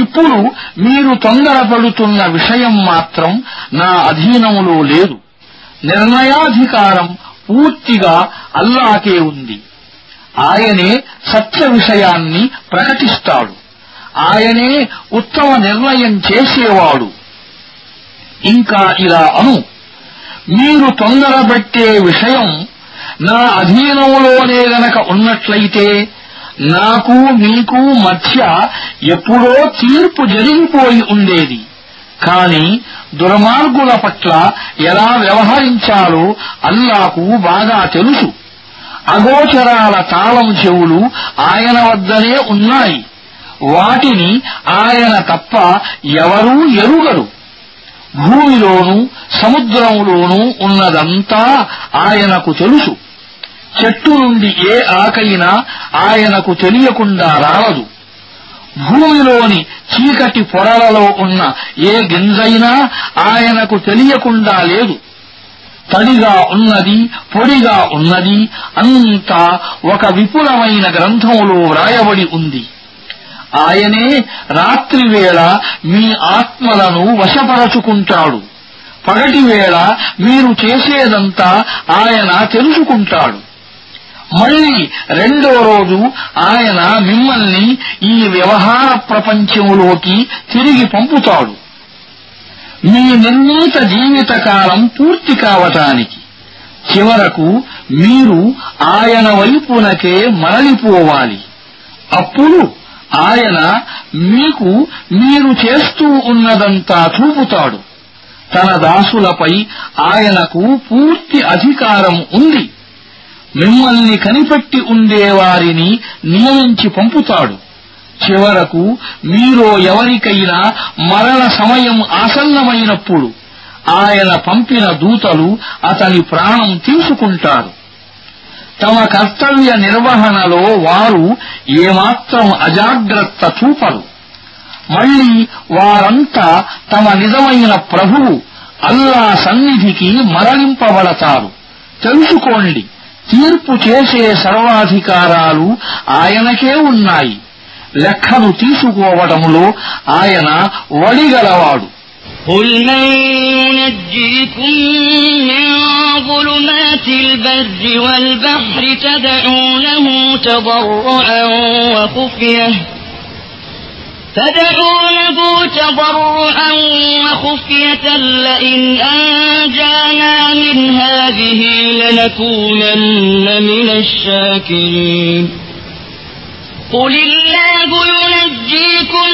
ఇప్పుడు మీరు తొందరపడుతున్న విషయం మాత్రం నా అధీనములో లేదు. నిర్ణయాధికారం పూర్తిగా అల్లాకే ఉంది. ఆయనే సత్య విషయాన్ని ప్రకటిస్తాడు. ఆయనే ఉత్తమ నిర్ణయం చేసేవాడు. ఇంకా ఇలా అను. మీరు తొందరబట్టే విషయం నా అధీనంలోనే గనక ఉన్నట్లయితే నాకు మీకు మధ్య ఎప్పుడో తీర్పు జరిగిపోయి ఉండేది. కాని దుర్మార్గుల పట్ల ఎలా వ్యవహరించాలో అల్లాకు బాగా తెలుసు. అగోచరాల తాళం చెవులు ఆయన వద్దనే ఉన్నాయి. వాటిని ఆయన తప్ప ఎవరూ ఎరుగరు. భూమిలోనూ సముద్రంలోనూ ఉన్నదంతా ఆయనకు తెలుసు. చెట్టు నుండి ఏ ఆకైనా ఆయనకు తెలియకుండా రాలదు భూమిలోని చీకటి పొరలలో ఉన్న ఏ గింజైనా ఆయనకు తెలియకుండా లేదు. తడిగా ఉన్నది పొడిగా ఉన్నది అంతా ఒక విపులమైన గ్రంథంలో వ్రాయబడి ఉంది. ఆయనే రాత్రివేళ మీ ఆత్మలను వశపరచుకుంటాడు. పగటివేళ మీరు చేసేదంతా ఆయన తెలుసుకుంటాడు. మళ్ళీ రెండో రోజు ఆయన మిమ్మల్ని ఈ వ్యవహార ప్రపంచంలోకి తిరిగి పంపుతాడు. మీ నిర్ణీత జీవితకాలం పూర్తి కావటానికి చివరకు మీరు ఆయన వైపునకే మరలిపోవాలి. అప్పుడు ఆయన మీకు మీరు చేస్తూ ఉన్నదంతా చూపుతాడు. తన దాసులపై ఆయనకు పూర్తి అధికారం ఉంది. మిమ్మల్ని కనిపెట్టి ఉండేవారిని నియమించి పంపుతాడు. చివరకు మీరో ఎవరికైనా మరణ సమయం ఆసన్నమైనప్పుడు ఆయన పంపిన దూతలు అతని ప్రాణం తీసుకుంటారు. తమ కర్తవ్య నిర్వహణలో వారు ఏమాత్రం అజాగ్రత్త చూపరు. మళ్ళీ వారంతా తమ నిజమైన ప్రభువు అల్లా సన్నిధికి మరలింపబడతారు. తెలుసుకోండి తీర్పు చేసే సర్వాధికారాలు ఆయనకే ఉన్నాయి. లెక్కను తీసుకోవడంలో ఆయన వడిగలవాడు. قل من ينجيكم من ظلمات البر والبحر تدعونه تضرعا وخفيه تدعونه تضرعا وخفية لئن أنجانا من هذه لنكونن من الشاكرين قل الله ينجيكم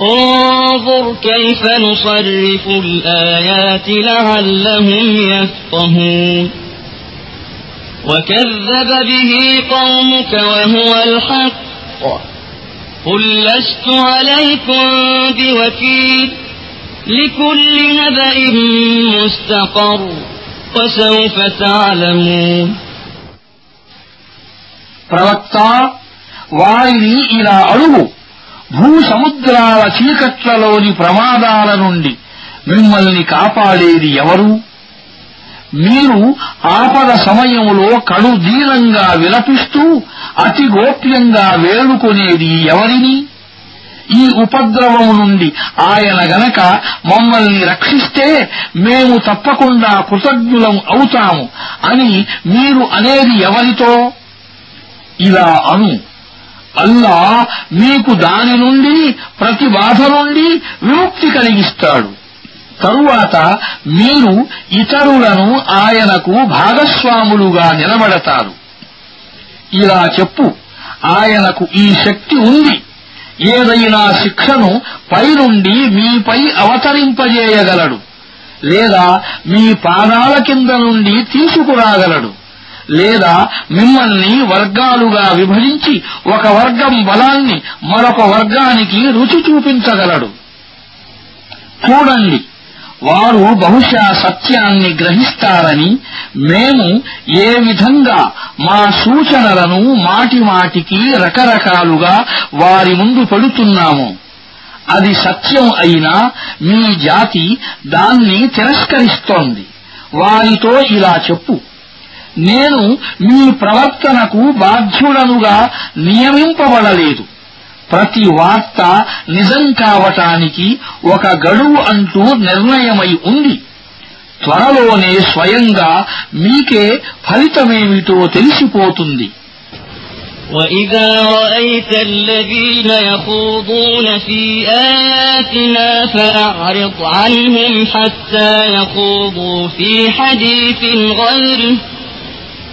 انظر كيف نصرف الآيات لعلهم يفقهون وكذب به قومك وهو الحق قل لست عليكم بوكيل لكل نبأ مستقر وسوف تعلمون ప్రవక్త వారిని ఇలా అడుగు భూసముద్రాల చీకట్లలోని ప్రమాదాల నుండి మిమ్మల్ని కాపాడేది ఎవరు? మీరు ఆపద సమయంలో కడుదీనంగా విలపిస్తూ అతి గోప్యంగా వేడుకునేది ఎవరిని? ఈ ఉపద్రవం నుండి ఆయన గనక మమ్మల్ని రక్షిస్తే మేము తప్పకుండా కృతజ్ఞులం అవుతాము అని మీరు అనేది ఎవరితో? ఇలా అను. అల్లా మీకు దాని నుండి ప్రతి బాధ నుండి విముక్తి కలిగిస్తాడు. తరువాత మీరు ఇతరులను ఆయనకు భాగస్వాములుగా నిలబడతారు. ఇలా చెప్పు ఆయనకు ఈ శక్తి ఉంది. ఏదైనా శిక్షను పైనుండి మీపై అవతరింపజేయగలడు. లేదా మీ పాదాల కింద నుండి తీసుకురాగలడు. లేదా మిమ్మల్ని వర్గాలుగా విభజించి ఒక వర్గం బలాన్ని మరొక వర్గానికి రుచి చూపించగలడు. చూడండి వారు బహుశా సత్యాన్ని గ్రహిస్తారని మేము ఏ విధంగా మా సూచనలను మాటిమాటికి రకరకాలుగా వారి ముందు పెడుతున్నాము అది సత్యం అయినా మీ జాతి దాన్ని తిరస్కరిస్తోంది. వారితో ఇలా చెప్పు. నేను మీ ప్రవర్తనకు బాధ్యుడనుగా నియమింపబడలేదు ప్రతి వార్త నిజం కావటానికి ఒక గడువు అంటూ నిర్ణయమై ఉంది త్వరలోనే స్వయంగా మీకే ఫలితమేమిటో తెలిసిపోతుంది وإذا رأيت الذين يخوضون في آياتنا فأعرض عنهم حتى يخوضوا في حديث غيره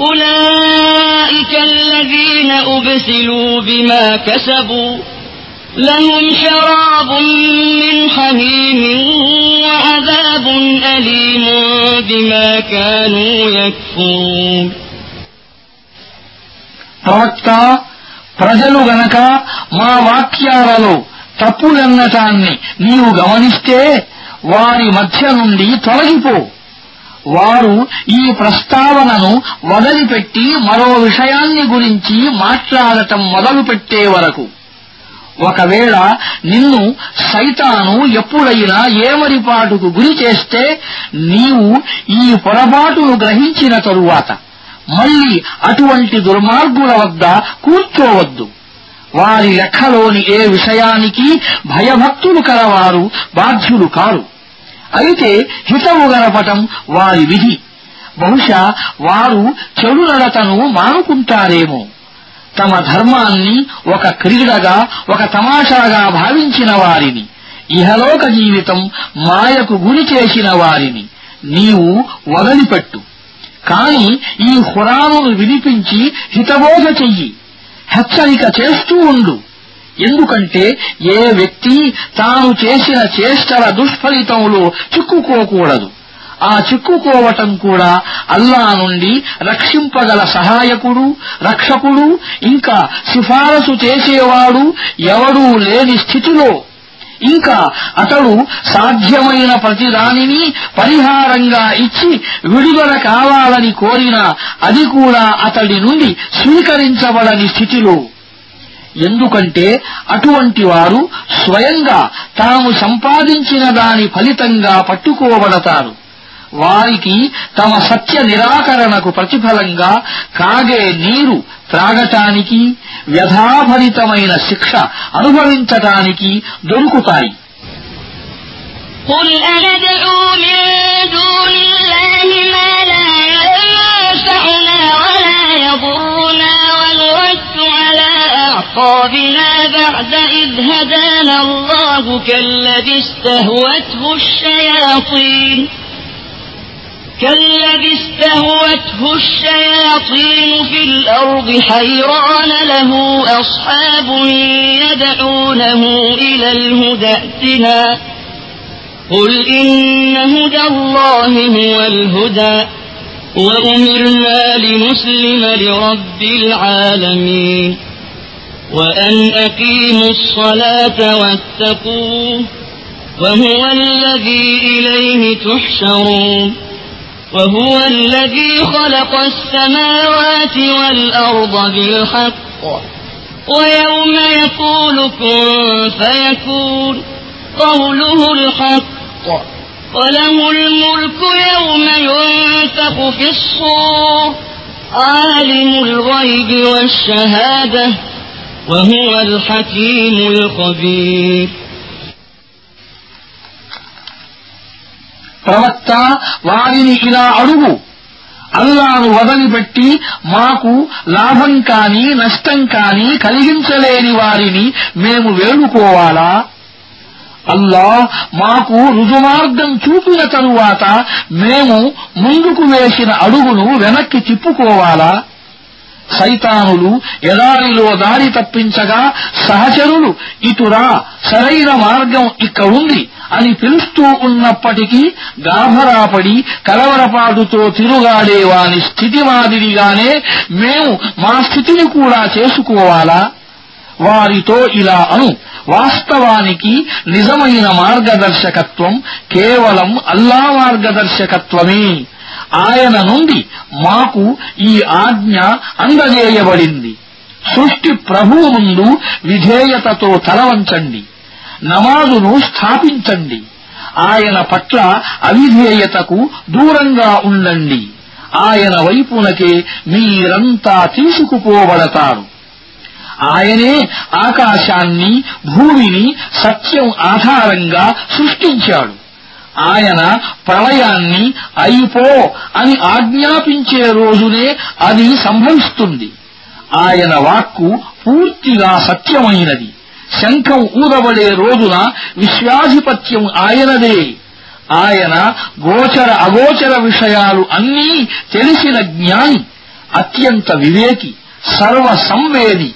أولئك الذين أبسلوا بما كسبوا لهم شراب من حميم وعذاب أليم بما كانوا يكفرون ప్రవక్త ప్రజలు గనక మా వాక్యాలలో తప్పులన్నటాన్ని నీవు గమనిస్తే వారి మధ్య నుండి తొలగిపో వారు ఈ ప్రస్తావనను వదిలిపెట్టి మరో విషయాన్ని గురించి మాట్లాడటం మొదలుపెట్టే వరకు. ఒకవేళ నిన్ను సైతాను ఎప్పుడైనా ఏమరిపాటుకు గురి చేస్తే నీవు ఈ పొరపాటును గ్రహించిన తరువాత మళ్ళీ అటువంటి దుర్మార్గుల వద్ద కూర్చోవద్దు. వారి లెక్కలోని ఏ విషయానికి భయభక్తులు కలవారు బాధ్యులు కారు. అయితే హితము గలపటం వారి విధి. బహుశా వారు చెడు నడతను మానుకుంటారేమో. తమ ధర్మాన్ని ఒక క్రీడగా ఒక తమాషాగా భావించిన వారిని. ఇహలోక జీవితం మాయకు గురి చేసిన వారిని నీవు వదిలిపెట్టు. కాని ఈ హురాను వినిపించి హితబోధ చెయ్యి. హెచ్చరిక చేస్తూ ఉండు. ఎందుకంటే ఏ వ్యక్తి తాను చేసిన చేష్టల దుష్ఫలితంలో చిక్కుకోకూడదు. ఆ చిక్కుకోవటం కూడా అల్లా నుండి రక్షింపగల సహాయకుడు రక్షకుడు ఇంకా సిఫారసు చేసేవాడు ఎవడూ లేని స్థితిలో. ఇంకా అతడు సాధ్యమైన ప్రతిదానిని పరిహారంగా ఇచ్చి విడుదల కావాలని కోరినా అది కూడా అతడి నుండి స్వీకరించబడని స్థితిలో. ఎందుకంటే అటువంటి వారు స్వయంగా తాము సంపాదించిన దాని ఫలితంగా పట్టుకోబడతారు వారికి తమ సత్య నిరాకరణకు ప్రతిఫలంగా కాగే నీరు త్రాగటానికి వ్యధాభరితమైన శిక్ష అనుభవించటానికి దొరుకుతాయి قل أندعو من دون الله ما لا ينفعنا ولا يضرنا ونرد على أعقابنا بعد إذ هدانا الله كالذي استهوته الشياطين. كالذي استهوته الشياطين في الأرض حيران له أصحاب يدعونه إلى الهدى ائتنا. قل إن هدى الله هو الهدى. وأمرنا لنسلم لرب العالمين وأن أقيموا الصلاة واتقوه وهو الذي إليه تحشرون وهو الذي خلق السماوات والأرض بالحق ويوم يقول كن فيكون قوله الحق وله الملك يوم ينفخ في الصور عالم الغيب والشهادة وهو الحكيم الخبير ప్రవక్త వారిని ఇలా అడుగు అల్లాను వదిలిపెట్టి మాకు లాభం కాని నష్టం కాని కలిగించలేని వారిని మేము వేడుకోవాలా అల్లా మాకు రుజుమార్గం చూపిన తరువాత మేము ముందుకు వేసిన అడుగును వెనక్కి తిప్పుకోవాలా? సైతానులు ఎడారిలో దారి తప్పించగా సహచరులు ఇటురా సరైన మార్గం ఇక్కడుంది అని పిలుస్తూ ఉన్నప్పటికీ గాభరాపడి కలవరపాటుతో తిరుగాడే వాని స్థితి మాదిరిగానే మేము మా స్థితిని కూడా చేసుకోవాలా? వారితో ఇలా అను. వాస్తవానికి నిజమైన మార్గదర్శకత్వం కేవలం అల్లా మార్గదర్శకత్వమే. ఆయన నుండి మాకు ఈ ఆజ్ఞ అందజేయబడింది. సృష్టి ప్రభువు ముందు విధేయతతో తలవంచండి. నమాజును స్థాపించండి. ఆయన పట్ల అవిధేయతకు దూరంగా ఉండండి. ఆయన వైపునకే మీరంతా తీసుకుపోబడతారు. ఆయనే ఆకాశాన్ని భూమిని సత్యం ఆధారంగా సృష్టించాడు. ఆయన ప్రళయాన్ని అయిపో అని ఆజ్ఞాపించే రోజునే అది సంభవిస్తుంది. ఆయన వాక్కు పూర్తిగా సత్యమైనది. శంఖం ఊదబడే రోజున విశ్వాధిపత్యం ఆయనదే. ఆయన గోచర అగోచర విషయాలు అన్నీ తెలిసిన జ్ఞాని అత్యంత వివేకి సర్వ సంవేది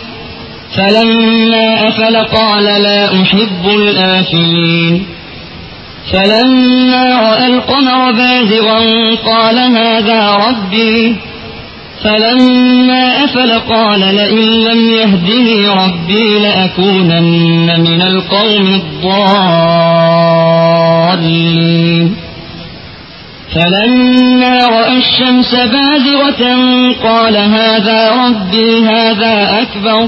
فلما أفل قال لا أحب الآفلين. فلما رأى القمر بازغا قال هذا ربي. فلما أفل قال لئن لم يهدني ربي لأكونن من القوم الضالين. فلما رأى الشمس بازغة قال هذا ربي هذا أكبر.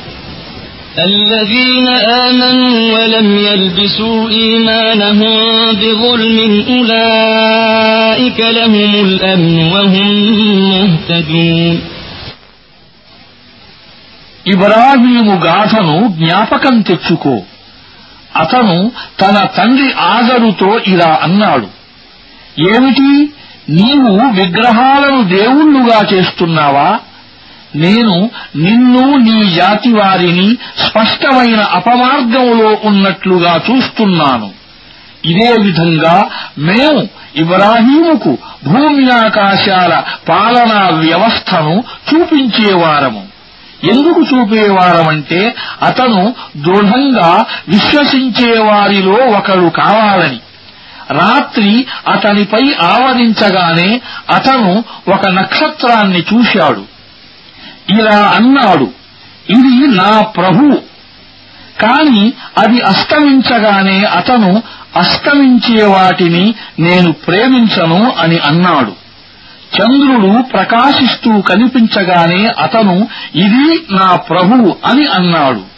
الذين آمنوا ولم يلبسوا إيمانهم بظلم أولئك لهم الأمن وهم مهتدون ఇబ్రాహీము గాథను జ్ఞాపకం తెచ్చుకో అతను తన తండ్రి ఆజరుతో ఇలా అన్నాడు ఏమిటి నీవు విగ్రహాలను దేవుళ్ళుగా చేస్తున్నావా నేను నిన్ను నీ జాతి వారిని స్పష్టమైన అపమార్గంలో ఉన్నట్లుగా చూస్తున్నాను. ఇదే విధంగా మేము ఇబ్రాహీముకు భూమి ఆకాశాల పాలనా వ్యవస్థను చూపించేవారము. ఎందుకు చూపేవారమంటే అతను దృఢంగా విశ్వసించేవారిలో ఒకడు కావాలని. రాత్రి అతనిపై ఆవరించగానే అతను ఒక నక్షత్రాన్ని చూశాడు. ఇలా అన్నాడు. ఇది నా ప్రభు. కాని అది అస్తమించగానే అతను అస్తమించే వాటిని నేను ప్రేమించను అని అన్నాడు. చంద్రుడు ప్రకాశిస్తూ కనిపించగానే అతను ఇది నా ప్రభువు అని అన్నాడు.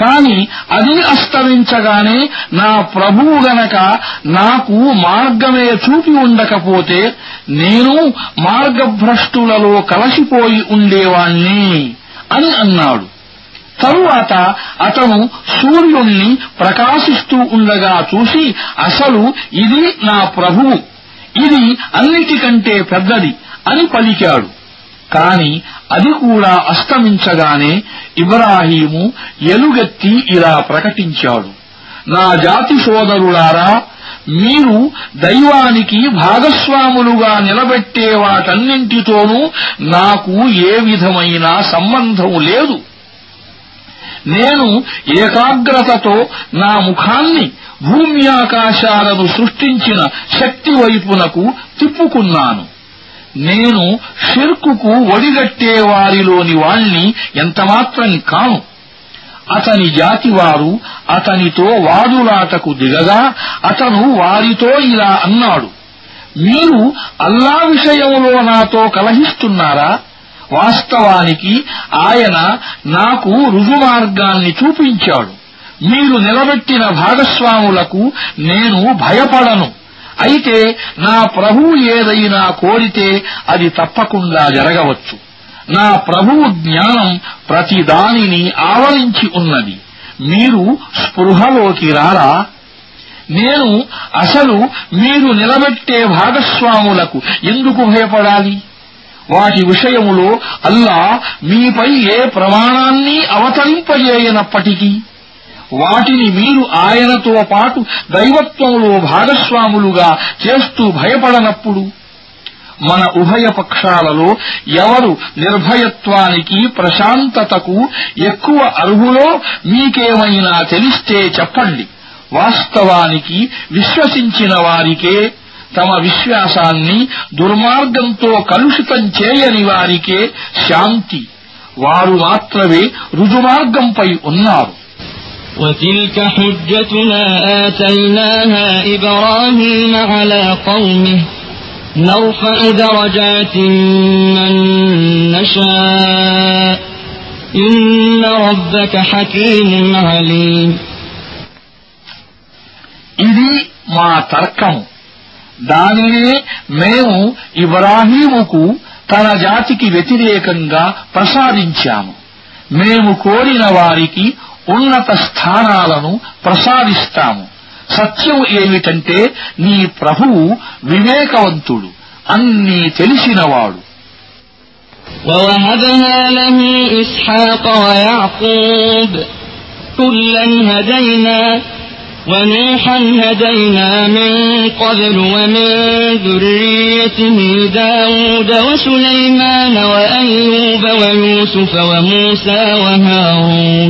కాని అది అస్తమించగానే నా ప్రభువు గనక నాకు మార్గమే చూపి ఉండకపోతే నేను మార్గభ్రష్టులలో కలసిపోయి ఉండేవాణ్ణి అని అన్నాడు. తరువాత అతను సూర్యుణ్ణి ప్రకాశిస్తూ ఉండగా చూసి అసలు ఇది నా ప్రభువు ఇది అన్నిటికంటే పెద్దది అని పలికాడు. కాని అది కూడా అస్తమించగానే ఇబ్రాహీము ఎలుగెత్తి ఇలా ప్రకటించాడు. నా జాతి సోదరులారా మీరు దైవానికి భాగస్వాములుగా నిలబెట్టే వాటన్నింటితోనూ నాకు ఏ విధమైన సంబంధం లేదు. నేను ఏకాగ్రతతో నా ముఖాన్ని భూమి సృష్టించిన శక్తి వైపునకు తిప్పుకున్నాను. నేను షిర్కుకు ఒడిగట్టే వారిలోని వాణ్ణి ఎంతమాత్రం కాను. అతని జాతివారు అతనితో వాదులాటకు దిగగా అతను వారితో ఇలా అన్నాడు. మీరు అల్లా విషయంలో నాతో కలహిస్తున్నారా? వాస్తవానికి ఆయన నాకు రుజుమార్గాన్ని చూపించాడు. మీరు నిలబెట్టిన భాగస్వాములకు నేను భయపడను. అయితే నా ప్రభువు ఏదైనా కోరితే అది తప్పకుండా జరగవచ్చు. నా ప్రభువు జ్ఞానం ప్రతి దానిని ఆవరించి ఉన్నది. మీరు స్పృహలోకి రారా? నేను అసలు మీరు నిలబెట్టే భాగస్వాములకు ఎందుకు భయపడాలి? వాటి విషయములో అల్లా మీపై ఏ ప్రమాణాన్ని అవతరింపజేయనప్పటికీ వాటిని మీరు ఆయనతో పాటు దైవత్వంలో భాగస్వాములుగా చేస్తూ భయపడనప్పుడు మన ఉభయ పక్షాలలో ఎవరు నిర్భయత్వానికి ప్రశాంతతకు ఎక్కువ అర్హులో మీకేమైనా తెలిస్తే చెప్పండి. వాస్తవానికి విశ్వసించిన వారికే తమ విశ్వాసాన్ని దుర్మార్గంతో కలుషితం చేయని వారికే శాంతి. వారు మాత్రమే రుజుమార్గంపై ఉన్నారు. وتلك حجتنا آتيناها إبراهيم على قومه نرفع درجات من نشاء إن ربك حكيم عليم ఇది మా తర్కము దానినే మేము ఇబ్రాహీముకు తన జాతికి వ్యతిరేకంగా ప్రసాదించాము మేము కోరిన వారికి ఉన్నత స్థానాలను ప్రసాదిస్తాము సత్యం ఏమిటంటే నీ ప్రభువు వివేకవంతుడు అన్నీ తెలిసినవాడు ووهبنا له إسحاق ويعقوب كلا هدينا ونوحا هدينا من قبل ومن ذريته داود وسليمان وأيوب ويوسف وموسى وهارون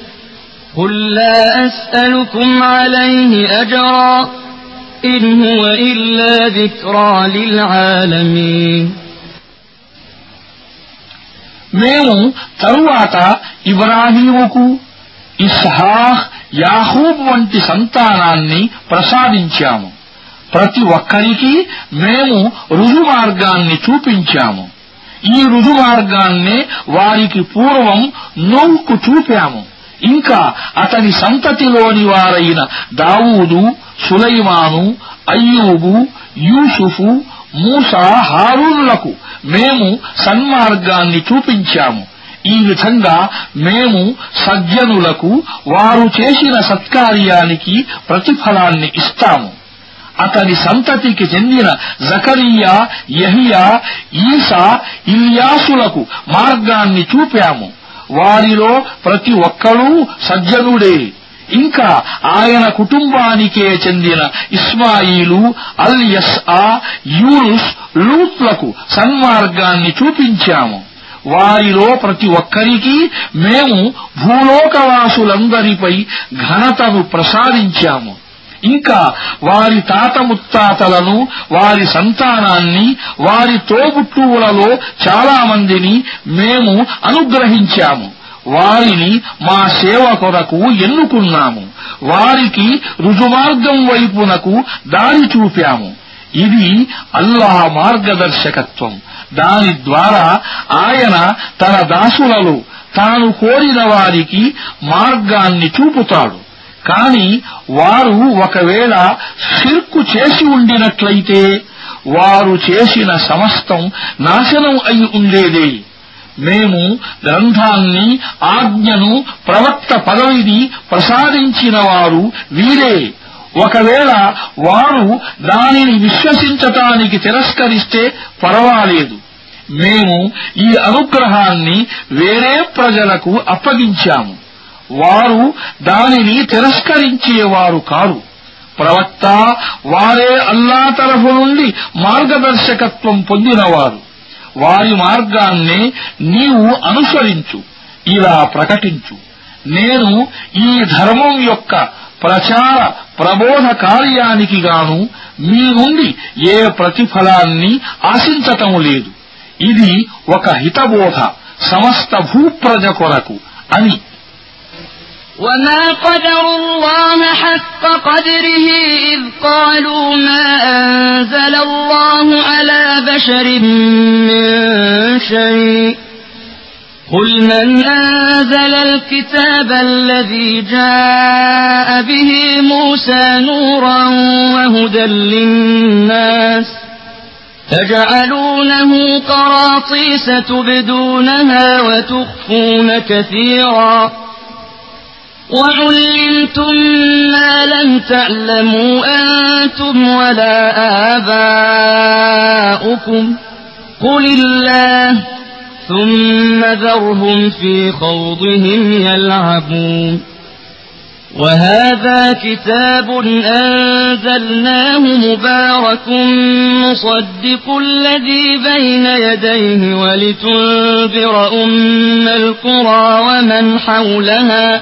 قل لا أسألكم عليه أجرا إن هو إلا ذكرى للعالمين మేము తరువాత ఇబ్రాహీముకు ఇస్హాహ్ యాహూబ్ వంటి సంతానాన్ని ప్రసాదించాము ప్రతి ఒక్కరికి మేము రుజుమార్గాన్ని చూపించాము ఈ రుజుమార్గాన్నే వారికి పూర్వం నోవుకు చూపాము ఇంకా అతని సంతతిలోని వారైన దావూదు సులైమాను అయ్యూబు యూసుఫు మూసా హారూనులకు మేము సన్మార్గాన్ని చూపించాము. ఈ విధంగా మేము సజ్జనులకు వారు చేసిన సత్కార్యానికి ప్రతిఫలాన్ని ఇస్తాము. అతని సంతతికి చెందిన జకరియా యహియా ఈసా ఇల్యాసులకు మార్గాన్ని చూపాము. వారిలో ప్రతి ఒక్కరూ సజ్జనుడే. ఇంకా ఆయన కుటుంబానికే చెందిన ఇస్మాయిలు అల్ యస్ఆ యూనుస్ లూట్లకు సన్మార్గాన్ని చూపించాము. వారిలో ప్రతి ఒక్కరికి మేము భూలోకవాసులందరిపై ఘనతను ప్రసాదించాము. ఇంకా వారి తాత ముత్తాతలను వారి సంతానాన్ని వారి తోబుట్టువులలో చాలా మందిని మేము అనుగ్రహించాము. వారిని మా సేవ కొరకు ఎన్నుకున్నాము. వారికి రుజుమార్గం వైపునకు దారి చూపాము. ఇది అల్లాహ్ మార్గదర్శకత్వం. దాని ద్వారా ఆయన తన దాసులలో తాను కోరిన వారికి మార్గాన్ని చూపుతాడు. కాని వారు ఒకవేళ షిర్కు చేసి ఉండినట్లయితే వారు చేసిన సమస్తం నాశనం అయి ఉండేదే. మేము గ్రంథాన్ని ఆజ్ఞను ప్రవక్త పదవిని ప్రసాదించిన వారు వీరే. ఒకవేళ వారు దానిని విశ్వసించటానికి తిరస్కరిస్తే పర్వాలేదు. మేము ఈ అనుగ్రహాన్ని వేరే ప్రజలకు అప్పగించాము. వారు దానిని తిరస్కరించేవారు కారు. ప్రవక్త వారే అల్లా తరఫు నుండి మార్గదర్శకత్వం పొందినవారు. వారి మార్గాన్నే నీవు అనుసరించు ఇలా ప్రకటించు. నేను ఈ ధర్మం యొక్క ప్రచార ప్రబోధ కార్యానికి గాను మీ నుండి ఏ ప్రతిఫలాన్ని ఆశించటం లేదు. ఇది ఒక హితబోధ సమస్త భూప్రజ కొరకు అని وما قدروا الله حق قدره إذ قالوا ما أنزل الله على بشر من شيء قل من أنزل الكتاب الذي جاء به موسى نورا وهدى للناس تجعلونه قراطيس تبدونها وتخفون كثيرا وعلمتم ما لم تعلموا أنتم ولا آباؤكم. قل الله ثم ذرهم في خوضهم يلعبون. وهذا كتاب أنزلناه مبارك مصدق الذي بين يديه ولتنذر أم القرى ومن حولها.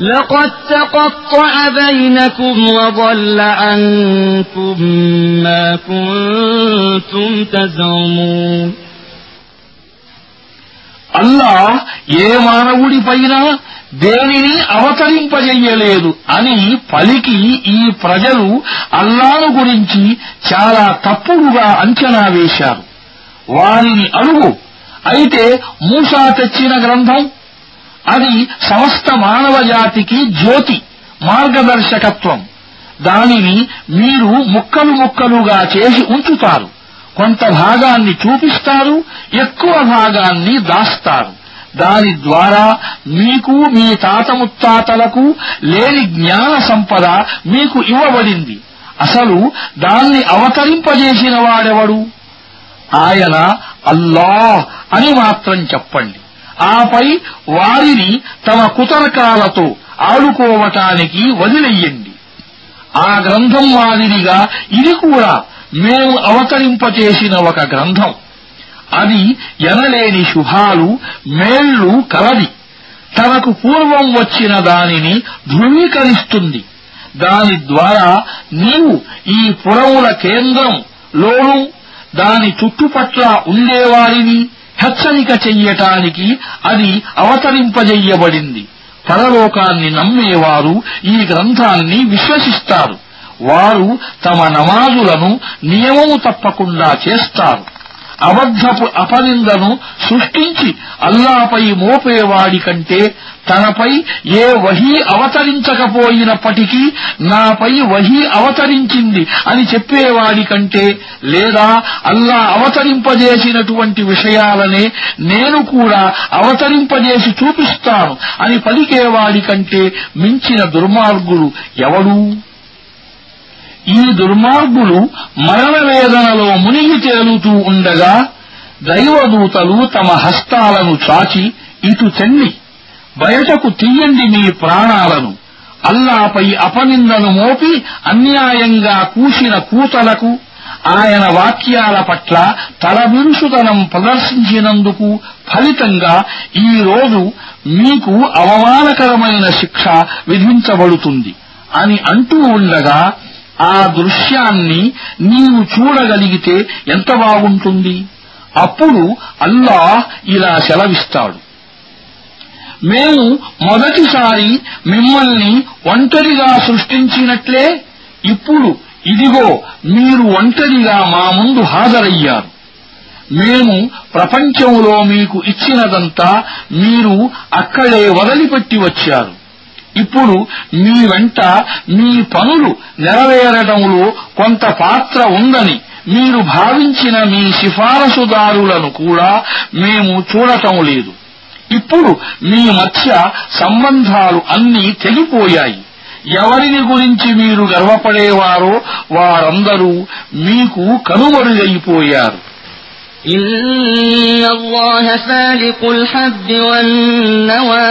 لقد تقطع بينكم وضل عنكم ما كنتم تزعمون అల్లా ఏ మానవుడిపైన దేనిని అవతరింపజెయ్యలేదు అని పలికి ఈ ప్రజలు అల్లాను గురించి చాలా తప్పుడుగా అంచనా వేశారు వారిని అడుగు అయితే మూసా తెచ్చిన గ్రంథం అది సమస్త మానవ జాతికి జ్యోతి మార్గదర్శకత్వం. దానిని మీరు ముక్కలు ముక్కలుగా చేసి ఉంచుతారు. కొంత భాగాన్ని చూపిస్తారు ఎక్కువ భాగాన్ని దాస్తారు. దాని ద్వారా మీకు మీ తాత ముత్తాతలకు లేని జ్ఞాన సంపద మీకు ఇవ్వబడింది. అసలు దాన్ని అవతరింపజేసిన వాడెవడు? ఆయన అల్లాహ్ అని మాత్రం చెప్పండి. ఆపై వారిని తమ కుతర్కాలతో ఆడుకోవటానికి వదిలెయ్యండి ఆ గ్రంథం మాదిరిగా ఇది కూడా మేము అవతరింపచేసిన ఒక గ్రంథం. అది ఎనలేని శుభాలు మేళ్ళు కలది. తనకు పూర్వం వచ్చిన దానిని ధృవీకరిస్తుంది. దాని ద్వారా నీవు ఈ పురముల కేంద్రంలోనూ దాని చుట్టుపట్ల ఉండేవారిని హెచ్చరిక చెయ్యటానికి అది అవతరింపజెయ్యబడింది. పరలోకాన్ని నమ్మేవారు ఈ గ్రంథాన్ని విశ్వసిస్తారు. వారు తమ నమాజులను నియమము తప్పకుండా చేస్తారు. అబద్ధపు అపనిందను సృష్టించి అల్లాపై మోపేవాడి కంటే తనపై ఏ వహీ అవతరించకపోయినప్పటికీ నాపై వహీ అవతరించింది అని చెప్పేవాడి కంటే లేదా అల్లా అవతరింపజేసినటువంటి విషయాలనే నేను కూడా అవతరింపజేసి చూపిస్తాను అని పలికేవాడి కంటే మించిన దుర్మార్గుడు ఎవడూ ఈ దుర్మార్గులు మరణ వేదనలో మునిగి తేలుతూ ఉండగా దైవదూతలు తమ హస్తాలను చాచి ఇటు చెన్ని బయటకు తీయండి మీ ప్రాణాలను. అల్లాపై అపనిందను మోపి అన్యాయంగా కూసిన కూతలకు ఆయన వాక్యాల పట్ల తలవిరుసుతనం ప్రదర్శించినందుకు ఫలితంగా ఈ రోజు మీకు అవమానకరమైన శిక్ష విధించబడుతుంది అని అంటూ ఉండగా ఆ దృశ్యాన్ని నీవు చూడగలిగితే ఎంత బాగుంటుంది? అప్పుడు అల్లాహ్ ఇలా సెలవిస్తాడు. మేము మొదటిసారి మిమ్మల్ని ఒంటరిగా సృష్టించినట్లే ఇప్పుడు ఇదిగో మీరు ఒంటరిగా మా ముందు హాజరయ్యారు. మేము ప్రపంచంలో మీకు ఇచ్చినదంతా మీరు అక్కడే వదిలిపెట్టి వచ్చారు. ఇప్పుడు మీ వెంట మీ పనులు నెరవేరడంలో కొంత పాత్ర ఉందని మీరు భావించిన మీ సిఫారసుదారులను కూడా మేము చూడటం లేదు ఇప్పుడు మీ మధ్య సంబంధాలు అన్నీ తెగిపోయాయి ఎవరిని గురించి మీరు గర్వపడేవారో వారందరూ మీకు కనుమరుగైపోయారు إن الله فالق الحب والنوى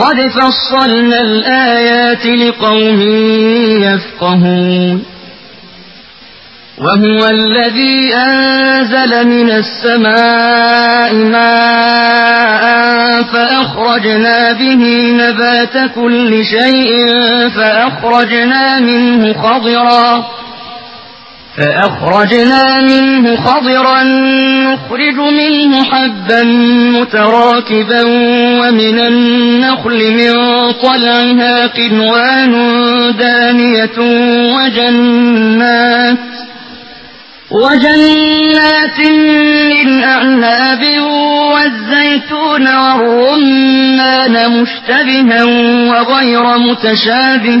قد فصلنا الآيات لقوم يفقهون. وهو الذي أنزل من السماء ماء فأخرجنا به نبات كل شيء فأخرجنا منه خضرا. فأخرجنا منه خضرا نخرج منه حبا متراكبا ومن النخل من طلعها قنوان دانية وجنات وجنات من أعناب والزيتون والرمان مشتبها وغير متشابه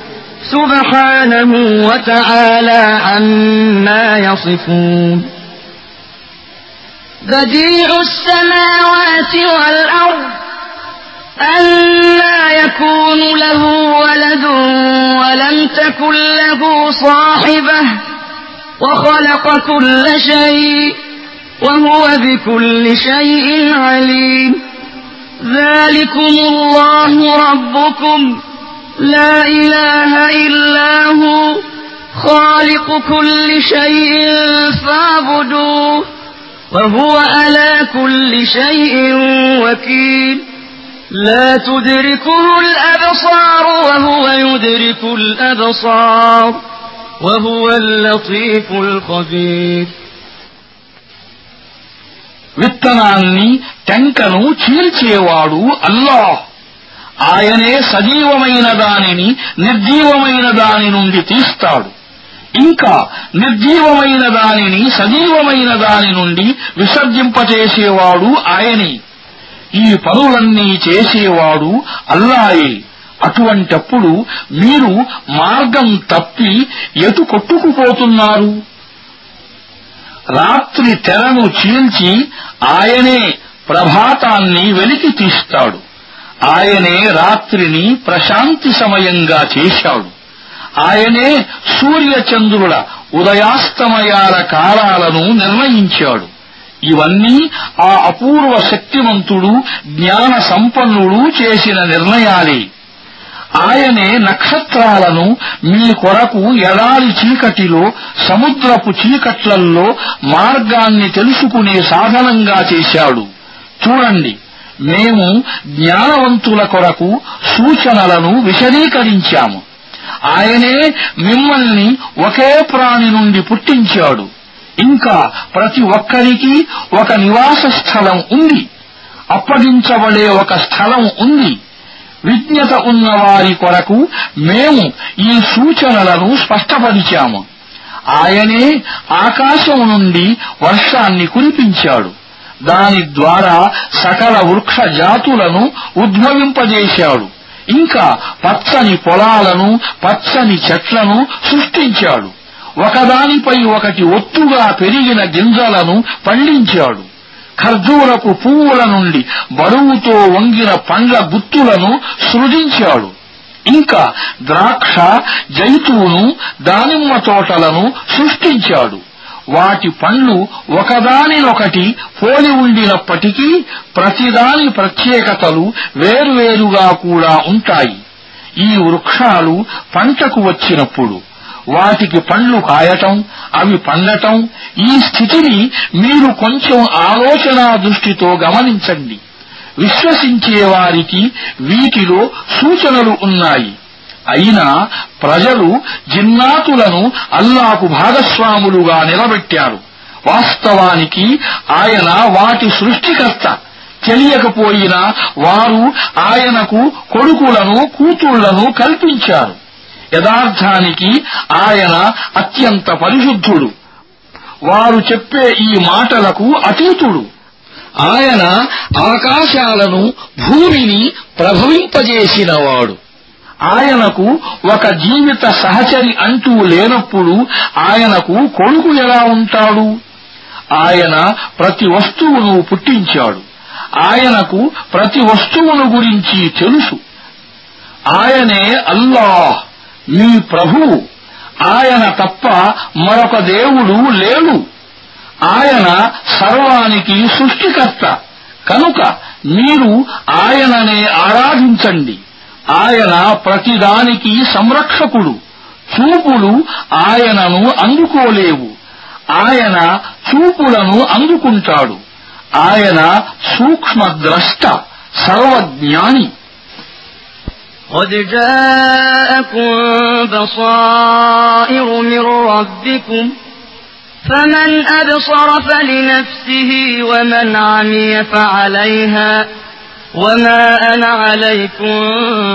سبحانه وتعالى عما يصفون. بديع السماوات والأرض أنا يكون له ولد ولم تكن له صاحبة وخلق كل شيء وهو بكل شيء عليم. ذلكم الله ربكم لا إله إلا هو خالق كل شيء فاعبدوه وهو على كل شيء وكيل لا تدركه الأبصار وهو يدرك الأبصار وهو اللطيف الخبير విత్తనాన్ని టెంకను చీల్చేవాడు అల్లాహ్ ఆయనే సజీవమైన దానిని నిర్జీవమైన దాని నుండి తీస్తాడు. ఇంకా నిర్జీవమైన దానిని సజీవమైన దాని నుండి విసర్జింపచేసేవాడు ఆయనే. ఈ పనులన్నీ చేసేవాడు అల్లాయే. అటువంటప్పుడు మీరు మార్గం తప్పి ఎటు కొట్టుకుపోతున్నారు? రాత్రి తెరను చీల్చి ఆయనే ప్రభాతాన్ని వెలికి తీస్తాడు. ఆయనే రాత్రిని ప్రశాంతి సమయంగా చేశాడు. ఆయనే సూర్యచంద్రుల ఉదయాస్తమయాల కాలాలను నిర్ణయించాడు. ఇవన్నీ ఆ అపూర్వ శక్తివంతుడు జ్ఞాన సంపన్నుడు చేసిన నిర్ణయాలే. ఆయనే నక్షత్రాలను మీ కొరకు ఎడారి చీకటిలో సముద్రపు చీకట్లల్లో మార్గాన్ని తెలుసుకునే సాధనంగా చేశాడు. చూడండి మేము జ్ఞానవంతుల కొరకు సూచనలను విశదీకరించాము. ఆయనే మిమ్మల్ని ఒకే ప్రాణి నుండి పుట్టించాడు. ఇంకా ప్రతి ఒక్కరికి ఒక నివాస స్థలం ఉంది. అప్పగించబడే ఒక స్థలం ఉంది. విజ్ఞత ఉన్న వారి కొరకు మేము ఈ సూచనలను స్పష్టపరిచాము. ఆయనే ఆకాశం నుండి వర్షాన్ని కురిపించాడు. దాని ద్వారా సకల వృక్ష జాతులను ఉద్భవింపజేశాడు. ఇంకా పచ్చని పొలాలను పచ్చని చెట్లను సృష్టించాడు. ఒకదానిపై ఒకటి ఒత్తుగా పెరిగిన గింజలను పండించాడు. ఖర్జూరపు పువ్వుల నుండి బరువుతో వంగిన పండ్ల గుత్తులను సృజించాడు. ఇంకా ద్రాక్ష జైతూను దానిమ్మ తోటలను సృష్టించాడు. వాటి పండ్లు ఒకదానినొకటి పోలి ఉండినప్పటికీ ప్రతిదాని ప్రత్యేకతలు వేర్వేరుగా కూడా ఉంటాయి. ఈ వృక్షాలు పంటకు వచ్చినప్పుడు వాటికి పండ్లు కాయటం అవి పండటం ఈ స్థితిని మీరు కొంచెం ఆలోచనా దృష్టితో గమనించండి. విశ్వసించే వారికి వీటిలో సూచనలు ఉన్నాయి. అయినా ప్రజలు జిన్నాతులను అల్లాకు భాగస్వాములుగా నిలబెట్టారు. వాస్తవానికి ఆయన వాటి సృష్టికర్త. తెలియకపోయినా వారు ఆయనకు కొడుకులను కూతుళ్ళను కల్పించారు. యథార్థానికి ఆయన అత్యంత పరిశుద్ధుడు. వారు చెప్పే ఈ మాటలకు అతీతుడు. ఆయన ఆకాశాలను భూమిని ప్రభవింపజేసినవాడు. ఆయనకు ఒక జీవిత సహచరి అంటూ లేనప్పుడు ఆయనకు కొడుకు ఎలా ఉంటాడు? ఆయన ప్రతి వస్తువును పుట్టించాడు. ఆయనకు ప్రతి వస్తువును గురించి తెలుసు. ఆయనే అల్లాహ్ మీ ప్రభువు. ఆయన తప్ప మరొక దేవుడు లేడు. ఆయన సర్వానికి సృష్టికర్త. కనుక మీరు ఆయననే ఆరాధించండి. ఆయన ప్రతిదానికి సంరక్షకుడు చూపులు ఆయనను అందుకోలేవు ఆయన చూపులను అందుకుంటాడు ఆయన సూక్ష్మద్రష్ట సర్వజ్ఞాని قد جاءكم بصائر من ربكم فمن أبصر فلنفسه ومن عمي فعليها وما أنا عليكم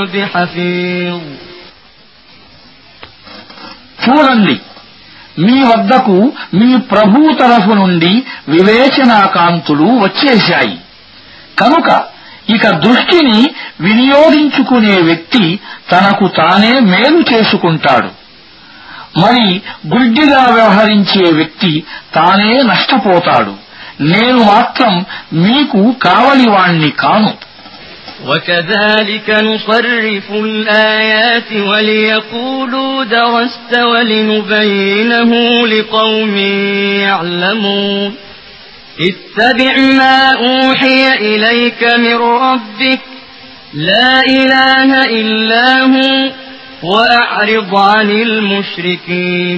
بحفيظ చూడండి మీ వద్దకు మీ ప్రభు తరఫు నుండి వివేచనాకాంతులు వచ్చేశాయి కనుక ఇక దృష్టిని వినియోగించుకునే వ్యక్తి తనకు తానే మేలు చేసుకుంటాడు మరి గుడ్డిగా వ్యవహరించే వ్యక్తి తానే నష్టపోతాడు నేను మాత్రం మీకు కావలివాణ్ణి కాను وكذلك نصرف الآيات وليقولوا درست ولنبينه لقوم يعلمون اتبع ما أوحي إليك من ربك لا إله إلا هو وأعرض عن المشركين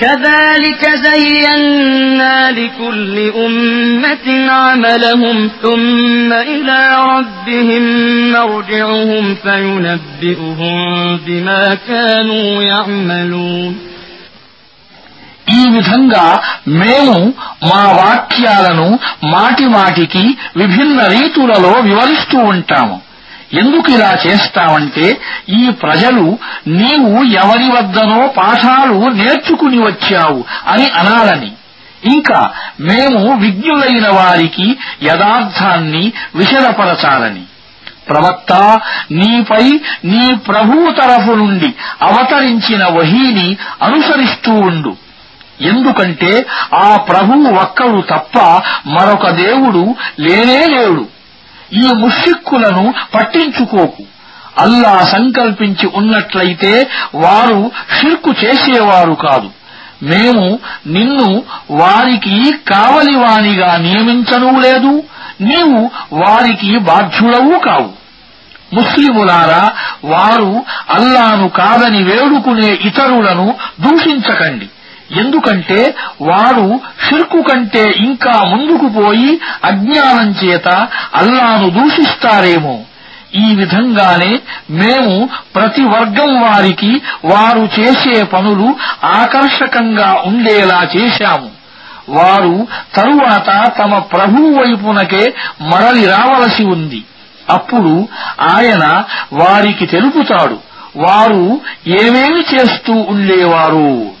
كذلك زينا لكل أمة عملهم ثم إلى ربهم مرجعهم فينبئهم بما كانوا يعملون ఈ విధంగా మేము మా వాక్యాలను మాటి మాటికి విభిన్న రీతులలో వివరిస్తూ ఉంటాము ఎందుకు ఇలా చేస్తామంటే ఈ ప్రజలు నీవు ఎవరి వద్దనో పాఠాలు నేర్చుకుని వచ్చావు అని అనాలని. ఇంకా మేము విజ్ఞులైన వారికి యథార్థాన్ని విషదపరచాలని. ప్రవక్త నీపై నీ ప్రభువు తరఫు నుండి అవతరించిన వహీని అనుసరిస్తూ ఉండు. ఎందుకంటే ఆ ప్రభువు ఒక్కడు తప్ప మరొక దేవుడు లేనే లేడు. ఈ ముషిక్కులను పట్టించుకోకు. అల్లా సంకల్పించి ఉన్నట్లయితే వారు షిర్కు చేసేవారు కాదు. మేము నిన్ను వారికి కావలివానిగా నియమించనూ లేదు. నీవు వారికి బాధ్యుడవు కావు. ముస్లిములారా వారు అల్లాను కాదని వేడుకునే ఇతరులను దూషించకండి. ఎందుకంటే వారు షిర్కు కంటే ఇంకా ముందుకు పోయి అజ్ఞానం చేత అల్లాను దూషిస్తారేమో. ఈ విధంగానే మేము ప్రతి వర్గం వారికి వారు చేసే పనులు ఆకర్షకంగా ఉండేలా చేశాము. వారు తరువాత తమ ప్రభువు వైపునకే మరలి రావలసి ఉంది. అప్పుడు ఆయన వారికి తెలుపుతాడు. వారు ఏమేమి చేస్తూ ఉండేవారు?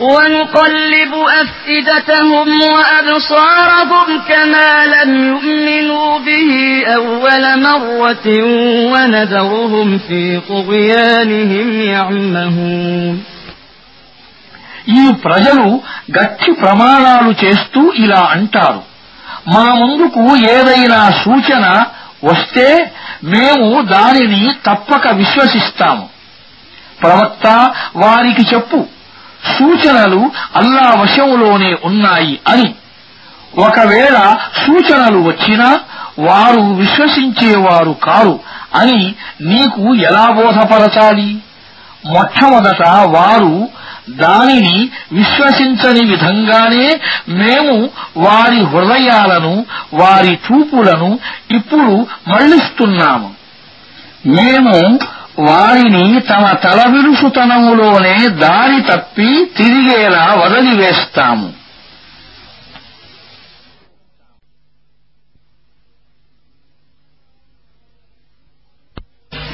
ونقلب أفئدتهم وأبصارهم كما لم يؤمنوا به أول مرة ونذرهم في طغيانهم يعمهون ఈ ప్రజలు గట్టి ప్రమాణాలు చేస్తూ ఇలా అంటారు మా ముందుకు ఏదైనా సూచన వస్తే మేము దానిని తప్పక విశ్వసిస్తాము ప్రవక్త వారికి చెప్పు సూచనలు అల్లా వశంలోనే ఉన్నాయి అని. ఒకవేళ సూచనలు వచ్చినా వారు విశ్వసించేవారు కారు అని నీకు ఎలా బోధపరచాలి? మొట్టమొదట వారు దానిని విశ్వసించని విధంగానే మేము వారి హృదయాలను వారి చూపులను ఇప్పుడు మళ్ళిస్తున్నాము మేము వారిని తమ తలవిరుసుతనములోనే దారి తప్పి తిరిగేలా వదిలివేస్తాము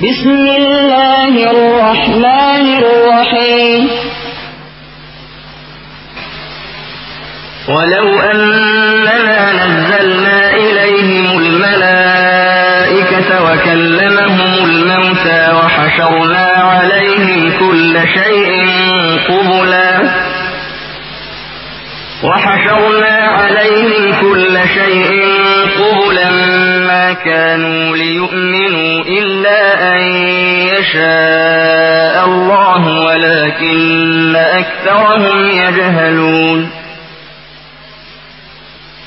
بسم الله الرحمن الرحيم ولو أننا نزلنا وحشرنا عليهم كل شيء قبلا. وحشرنا عليهم كل شيء قبلا ما كانوا ليؤمنوا إلا أن يشاء الله ولكن أكثرهم يجهلون.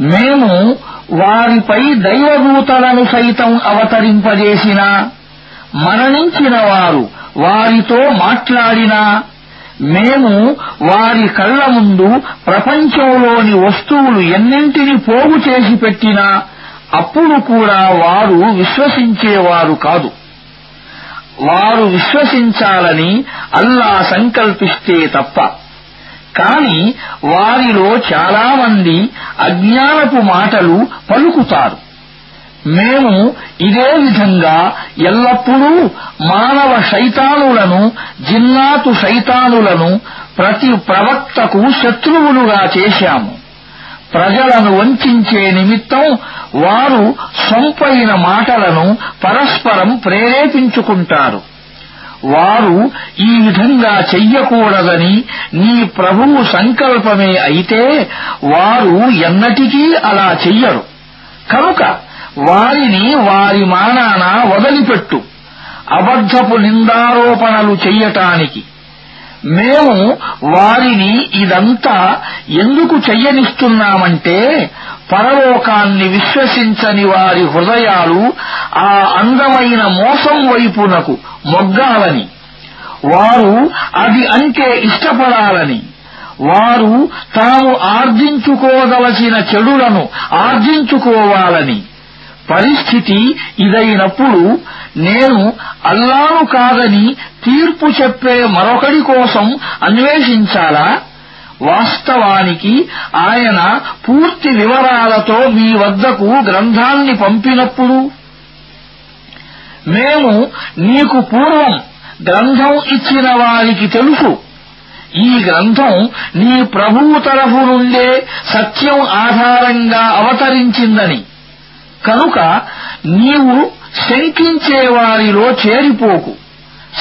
మేము వారిపై దైవదూతలను సైతం అవతరింపజేసిన మరణించిన వారు వారితో మాట్లాడినా మేము వారి కళ్ళ ముందు ప్రపంచంలోని వస్తువులు ఎన్నింటిని పోగు చేసి పెట్టినా అప్పుడు కూడా వారు విశ్వసించేవారు కాదు. వారు విశ్వసించాలని అల్లా సంకల్పిస్తే తప్ప కాని వారిలో చాలామంది అజ్ఞానపు మాటలు పలుకుతారు. మేము ఇదే విధంగా ఎల్లప్పుడూ మానవ శైతానులను జిన్నాతు శైతానులను ప్రతి ప్రవక్తకు శత్రువులుగా చేశాము. ప్రజలను వంచే నిమిత్తం వారు సొంపైన మాటలను పరస్పరం ప్రేరేపించుకుంటారు. వారు ఈ విధంగా చెయ్యకూడదని నీ ప్రభువు సంకల్పమే అయితే వారు ఎన్నటికీ అలా చెయ్యరు. కనుక వారిని వారి మానాన వదిలిపెట్టు. అబద్ధపు నిందారోపణలు చెయ్యటానికి. మేము వారిని ఇదంతా ఎందుకు చెయ్యనిస్తున్నామంటే పరలోకాన్ని విశ్వసించని వారి హృదయాలు ఆ అందమైన మోసం వైపునకు మొగ్గాలని. వారు అది అంటే ఇష్టపడాలని. వారు తాము ఆర్జించుకోదలసిన చెడులను ఆర్జించుకోవాలని. పరిస్థితి ఇదైనప్పుడు నేను అల్లాను కాదని తీర్పు చెప్పే మరొకడి కోసం అన్వేషించాలా? వాస్తవానికి ఆయన పూర్తి వివరాలతో మీ వద్దకు గ్రంథాన్ని పంపినప్పుడు మేము నీకు పూర్వం గ్రంథం ఇచ్చిన వారికి తెలుసు. ఈ గ్రంథం నీ ప్రభువు తరఫు నుండే సత్యం ఆధారంగా అవతరించిందని. కనుక నీవు శంకించే వారిలో చేరిపోకు.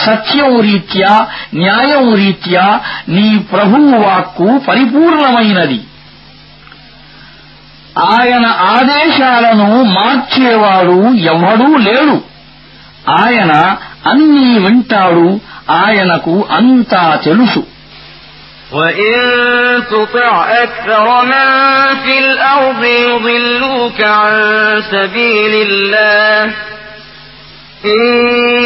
సత్యం రీత్యా న్యాయం రీత్యా నీ ప్రభువు వాక్కు పరిపూర్ణమైనది ఆయన ఆదేశాలను మార్చేవాడు ఎవడూ లేడు ఆయన అన్నీ వింటాడు ఆయనకు అంతా తెలుసు وإن تطع أكثر من في الأرض يضلوك عن سبيل الله إن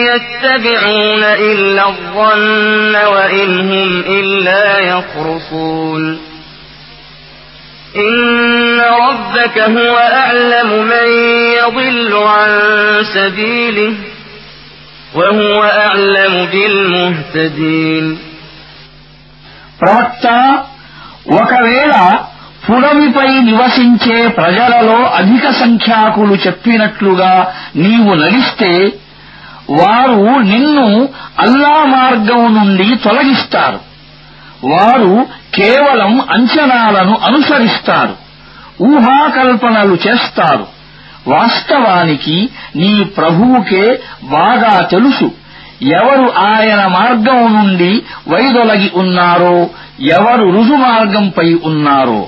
يتبعون إلا الظن وإن هم إلا يخرصون إن ربك هو أعلم من يضل عن سبيله وهو أعلم بالمهتدين ప్రవక్త ఒకవేళ పుడమిపై నివసించే ప్రజలలో అధిక సంఖ్యాకులు చెప్పినట్లుగా నీవు నడిస్తే వారు నిన్ను అల్లా మార్గం నుండి తొలగిస్తారు. వారు కేవలం అంచనాలను అనుసరిస్తారు. ఊహాకల్పనలు చేస్తారు. వాస్తవానికి నీ ప్రభువుకే బాగా తెలుసు. ఎవరు ఆయన మార్గం నుండి వైదొలగి ఉన్నారో ఎవరు రుజుమార్గంపై ఉన్నారో.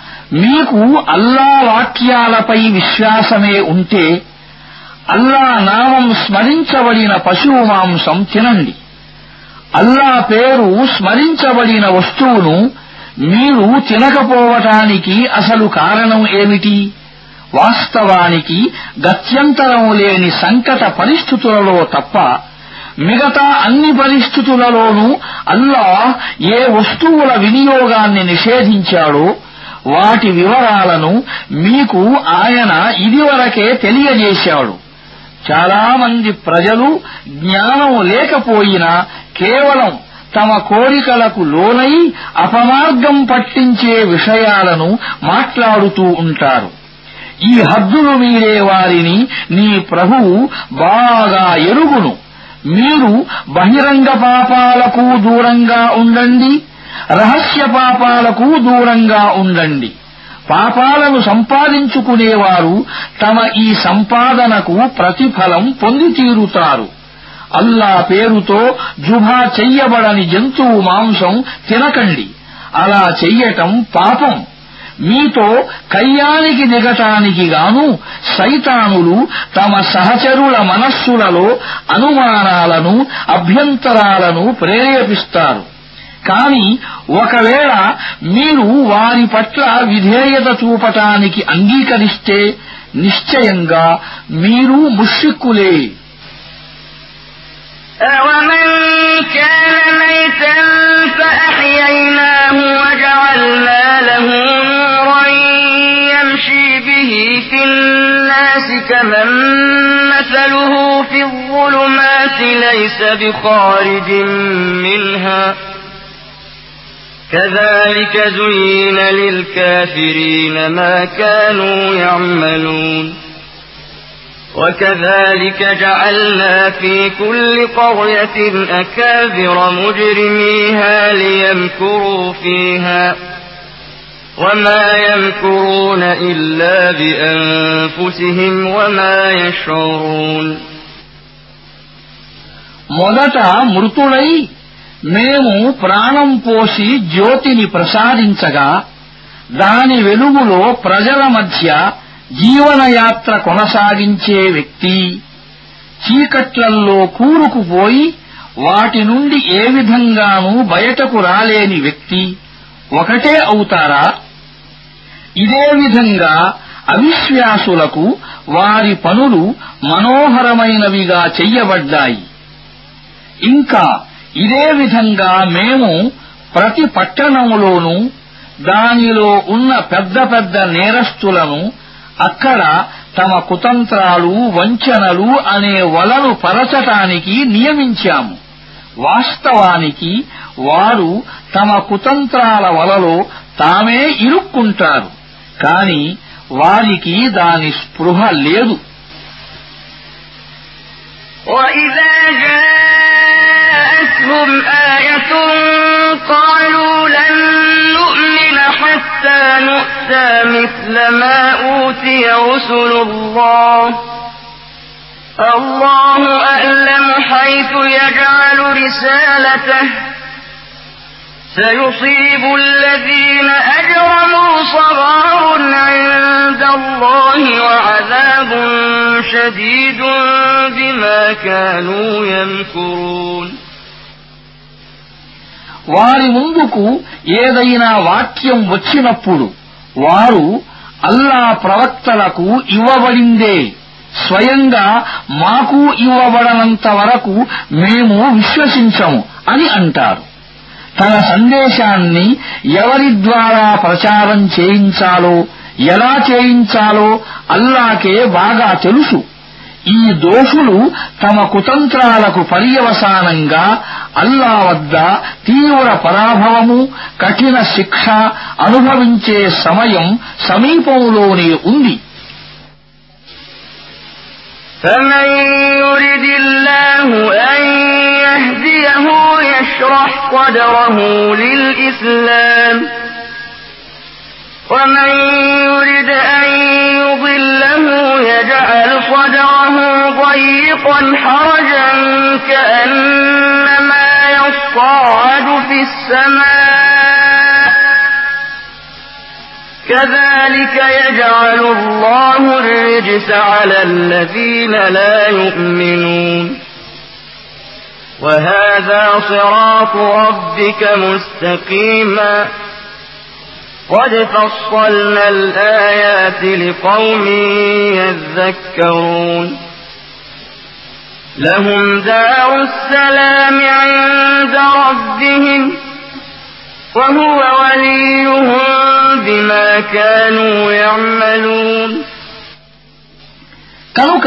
మీకు అల్లా వాక్యాలపై విశ్వాసమే ఉంటే అల్లా నామం స్మరించబడిన పశువు మాంసం తినండి. అల్లా పేరు స్మరించబడిన వస్తువును మీరు తినకపోవటానికి అసలు కారణం ఏమిటి? వాస్తవానికి గత్యంతరం లేని సంకట పరిస్థితులలో తప్ప మిగతా అన్ని పరిస్థితులలోనూ అల్లా ఏ వస్తువుల వినియోగాన్ని నిషేధించాడో వాటి వివరాలను మీకు ఆయన ఇదివరకే తెలియజేశాడు. చాలామంది ప్రజలు జ్ఞానం లేకపోయినా కేవలం తమ కోరికలకు లోనై అపమార్గం పట్టించే విషయాలను మాట్లాడుతూ ఉంటారు. ఈ హద్దులు మీరే వారిని నీ ప్రభువు బాగా ఎరుగును. మీరు బహిరంగ పాపాలకు దూరంగా ఉండండి. రహస్య పాపాలకు దూరంగా ఉండండి. పాపాలను సంపాదించుకునేవారు తమ ఈ సంపాదనకు ప్రతిఫలం పొంది తీరుతారు అల్లా పేరుతో జుభా చెయ్యబడని జంతువు మాంసం తినకండి. అలా చెయ్యటం పాపం. మీతో కయ్యానికి దిగటానికి గాను సైతానులు తమ సహచరుల మనస్సులలో అనుమానాలను అభ్యంతరాలను ప్రేరేపిస్తారు. కాని ఒకవేళ మీరు వారి పట్ల విధేయత చూపటానికి అంగీకరిస్తే నిశ్చయంగా మీరు ముష్రిక్కులే أَوَمَنْ كَانَ مَيْتًا فَأَحْيَيْنَاهُ وَجَعَلْنَا لَهُ نُورًا يَمْشِي بِهِ فِي النَّاسِ كَمَن مَّثَلُهُ فِي الظُّلُمَاتِ لَيْسَ بِخَارِجٍ مِّنْهَا ۚ كذلك زين للكافرين ما كانوا يعملون. وكذلك جعلنا في كل قرية أكابر مجرميها ليمكروا فيها. وما يمكرون إلا بأنفسهم وما يشعرون. మొదట మృతులై మేము ప్రాణం పోసి జ్యోతిని ప్రసాదించగా దాని వెలుగులో ప్రజల మధ్య జీవనయాత్ర కొనసాగించే వ్యక్తి చీకట్లల్లో కూరుకుపోయి వాటి నుండి ఏ విధంగానూ బయటకు రాలేని వ్యక్తి ఒకటే అవుతారా? ఇదే విధంగా అవిశ్వాసులకు వారి పనులు మనోహరమైనవిగా చెయ్యబడ్డాయి. ఇంకా ఇదే విధంగా మేము ప్రతి పట్టణములోనూ దానిలో ఉన్న పెద్ద పెద్ద నేరస్తులను అక్కడ తమ కుతంత్రాలు వంచనలు అనే వలను పరచటానికి నియమించాము వాస్తవానికి వారు తమ కుతంత్రాల వలలో తామే ఇరుక్కుంటారు కాని వారికి దాని స్పృహ లేదు وإذا جاءتهم آية قالوا لن نؤمن حتى نؤتى مثل ما أوتي رسل الله. الله أعلم حيث يجعل رسالته. سيصيب الذين أجرموا صغار عند الله وعذاب شديد بما كانوا يمكرون. వారి ముందుకు ఏదైనా వాక్యం వచ్చినప్పుడు వారు అల్లా ప్రవక్తలకు ఇవ్వబడిందే. స్వయంగా మాకు ఇవ్వబడనంత వరకు మేము విశ్వసించము అని అంటారు. తన సందేశాన్ని ఎవరి ద్వారా ప్రచారం చేయించాలో ఎలా చేయించాలో అల్లాకే బాగా తెలుసు. ఈ దోషులు తమ కుతంత్రాలకు పర్యవసానంగా అల్లా వద్ద తీవ్ర పరాభవము కఠిన శిక్ష అనుభవించే సమయం సమీపంలోనే ఉంది فمن يرد الله أن يهديه يشرح صدره للإسلام ومن يرد أن يضله يجعل صدره ضيقا حرجا كأنما يصعد في السماء. كذلك يجعل الله الرجس على الذين لا يؤمنون. وهذا صراط ربك مستقيما. قد فصلنا الآيات لقوم يذكرون. لهم دار السلام عند ربهم وهو وليهم بما كانوا يعملون కనుక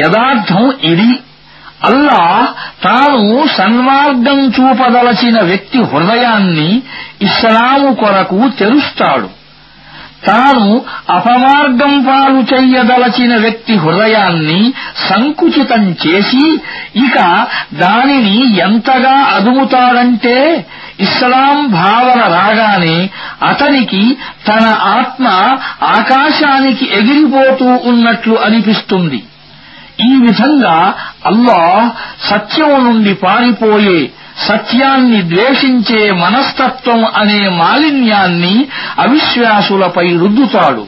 యథార్థం ఇది అల్లా తాను సన్మార్గం చూపదలచిన వ్యక్తి హృదయాన్ని ఇస్లాము కొరకు తెరుస్తాడు తాను అపమార్గం పాలు చెయ్యదలచిన వ్యక్తి హృదయాన్ని సంకుచితం చేసి ఇక దానిని ఎంతగా అదుముతాడంటే ఇస్లాం భావన రాగానే అతనికి తన ఆత్మ ఆకాశానికి ఎగిరిపోతూ ఉన్నట్లు అనిపిస్తుంది. ఈ విధంగా అల్లాహ్ సత్యం నుండి పారిపోయే సత్యాన్ని ద్వేషించే మనస్తత్వం అనే మాలిన్యాన్ని అవిశ్వాసులపై రుద్దుతాడు.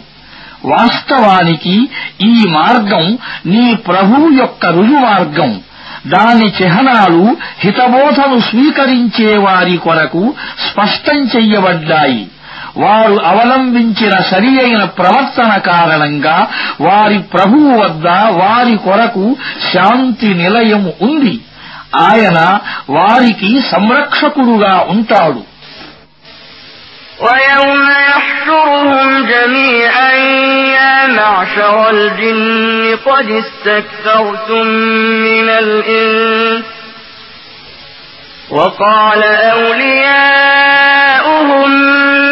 వాస్తవానికి ఈ మార్గం నీ ప్రభువు యొక్క రుజుమార్గం దాని చిహ్నాలు హితబోధను స్వీకరించే వారి కొరకు స్పష్టం చెయ్యబడ్డాయి. వారు అవలంబించిన సరి అయిన ప్రవర్తన కారణంగా వారి ప్రభువు వద్ద వారి కొరకు శాంతి నిలయం ఉంది ఆయన వారికి సంరక్షకుడుగా ఉంటాడు ويوم يحشرهم جميعا يا معشر الجن قد استكثرتم من الإنس وقال أولياؤهم من الإنس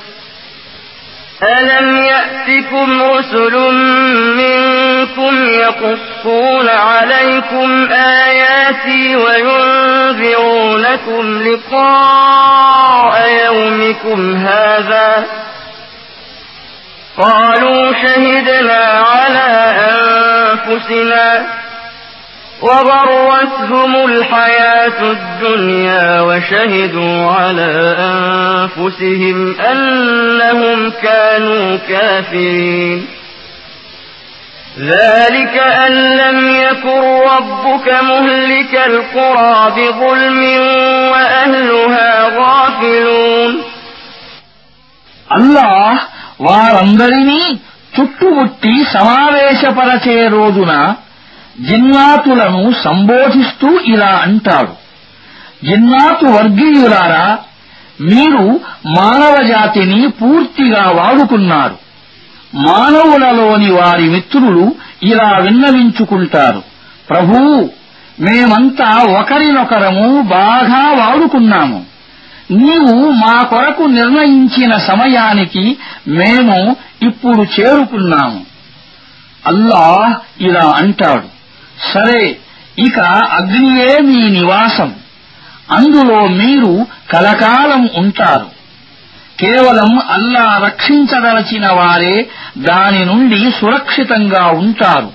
ألم يأتكم رسل منكم يقصون عليكم آياتي وينذرونكم لقاء يومكم هذا قالوا شهدنا على أنفسنا وغرتهم الحياة الدنيا وشهدوا على أنفسهم أنهم كانوا كافرين ذلك أن لم يكن ربك مهلك القرى بظلم وأهلها غافلون అల్లాహ్ వారందరినీ చుట్టుముట్టి సమావేశపరచే రోజున జిన్నాతులను సంబోధిస్తూ ఇలా అంటాడు జిన్నాతు వర్గీయులారా మీరు మానవ జాతిని పూర్తిగా వాడుకున్నారు. మానవులలోని వారి మిత్రులు ఇలా విన్నవించుకుంటారు. ప్రభూ మేమంతా ఒకరినొకరము బాగా వాడుకున్నాము. నీవు మా కొరకు నిర్ణయించిన సమయానికి మేము ఇప్పుడు చేరుకున్నాము. అల్లాహ్ ఇలా అంటాడు. సరే ఇక అగ్నియే మీ నివాసం. అందులో మీరు కలకాలం ఉంటారు. కేవలం అల్లా రక్షించదలచిన వారే దాని నుండి సురక్షితంగా ఉంటారు.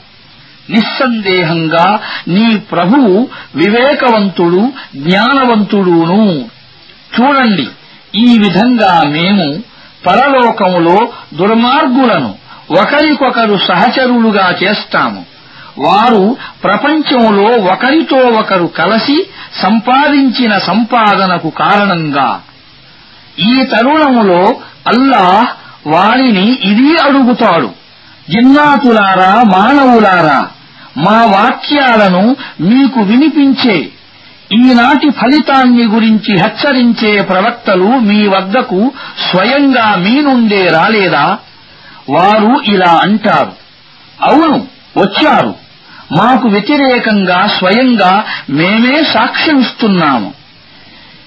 నిస్సందేహంగా నీ ప్రభువు వివేకవంతుడు జ్ఞానవంతుడును. చూడండి ఈ విధంగా మేము పరలోకములో దుర్మార్గులను ఒకరికొకరు సహచరులుగా చేస్తాము. వారు ప్రపంచంలో ఒకరితో ఒకరు కలిసి సంపాదించిన సంపాదనకు కారణంగా ఈ తరుణములో అల్లాహ్ వారిని ఇది అడుగుతాడు. జిన్నాతులారా మానవులారా మా వాక్యాలను మీకు వినిపించే ఈనాటి ఫలితాన్ని గురించి హెచ్చరించే ప్రవక్తలు మీ వద్దకు స్వయంగా మీ నుండే రాలేదా? వారు ఇలా అంటారు. అవును వచ్చారు. మాకు వ్యతిరేకంగా స్వయంగా మేమే సాక్ష్యమిస్తున్నాము.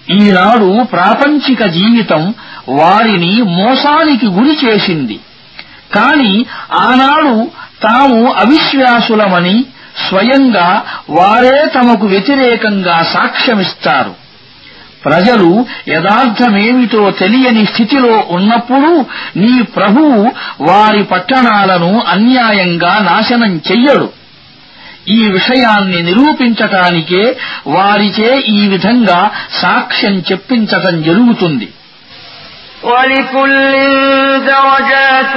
ఈనాడు ప్రాపంచిక జీవితం వారిని మోసానికి గురి చేసింది. కాని ఆనాడు తాము అవిశ్వాసులమని స్వయంగా వారే తమకు వ్యతిరేకంగా సాక్ష్యమిస్తారు. ప్రజలు యథార్థమేమిటో తెలియని స్థితిలో ఉన్నప్పుడు నీ ప్రభువు వారి పట్టణాలను అన్యాయంగా నాశనం చెయ్యడు. ఈ విషయాన్ని నిరూపించటానికే వారిచే ఈ విధంగా సాక్ష్యం చెప్పించటం జరుగుతుంది ولكل درجات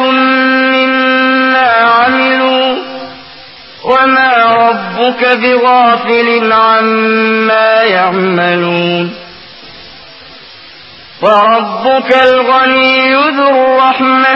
مما عملوا وما ربك بغافل عما يعملون وربك الغني ذو الرحمة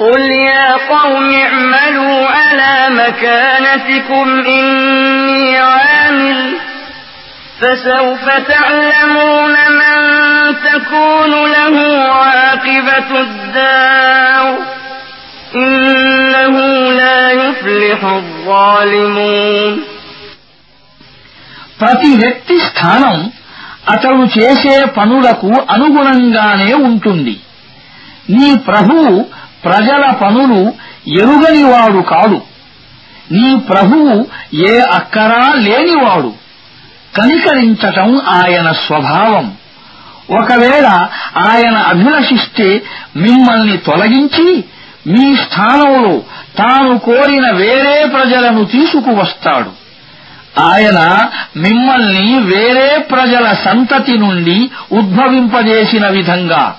قل يا قوم اعملوا على مكانتكم إني عامل فسوف تعلمون من تكون له عاقبة الدار إنه لا يفلح الظالمون ప్రతి వ్యక్తి స్థానం అతడు చేసే పనులకు అనుగుణంగానే ఉంటుంది నీ ప్రభువు ప్రజల పనులు ఎరుగనివాడు కాడు. నీ ప్రభువు ఏ అక్కరా లేనివాడు. కనికరించటం ఆయన స్వభావం. ఒకవేళ ఆయన అభిలషిస్తే మిమ్మల్ని తొలగించి మీ స్థానంలో తాను కోరిన వేరే ప్రజలను తీసుకువస్తాడు. ఆయన మిమ్మల్ని వేరే ప్రజల సంతతి నుండి ఉద్భవింపజేసిన విధంగా.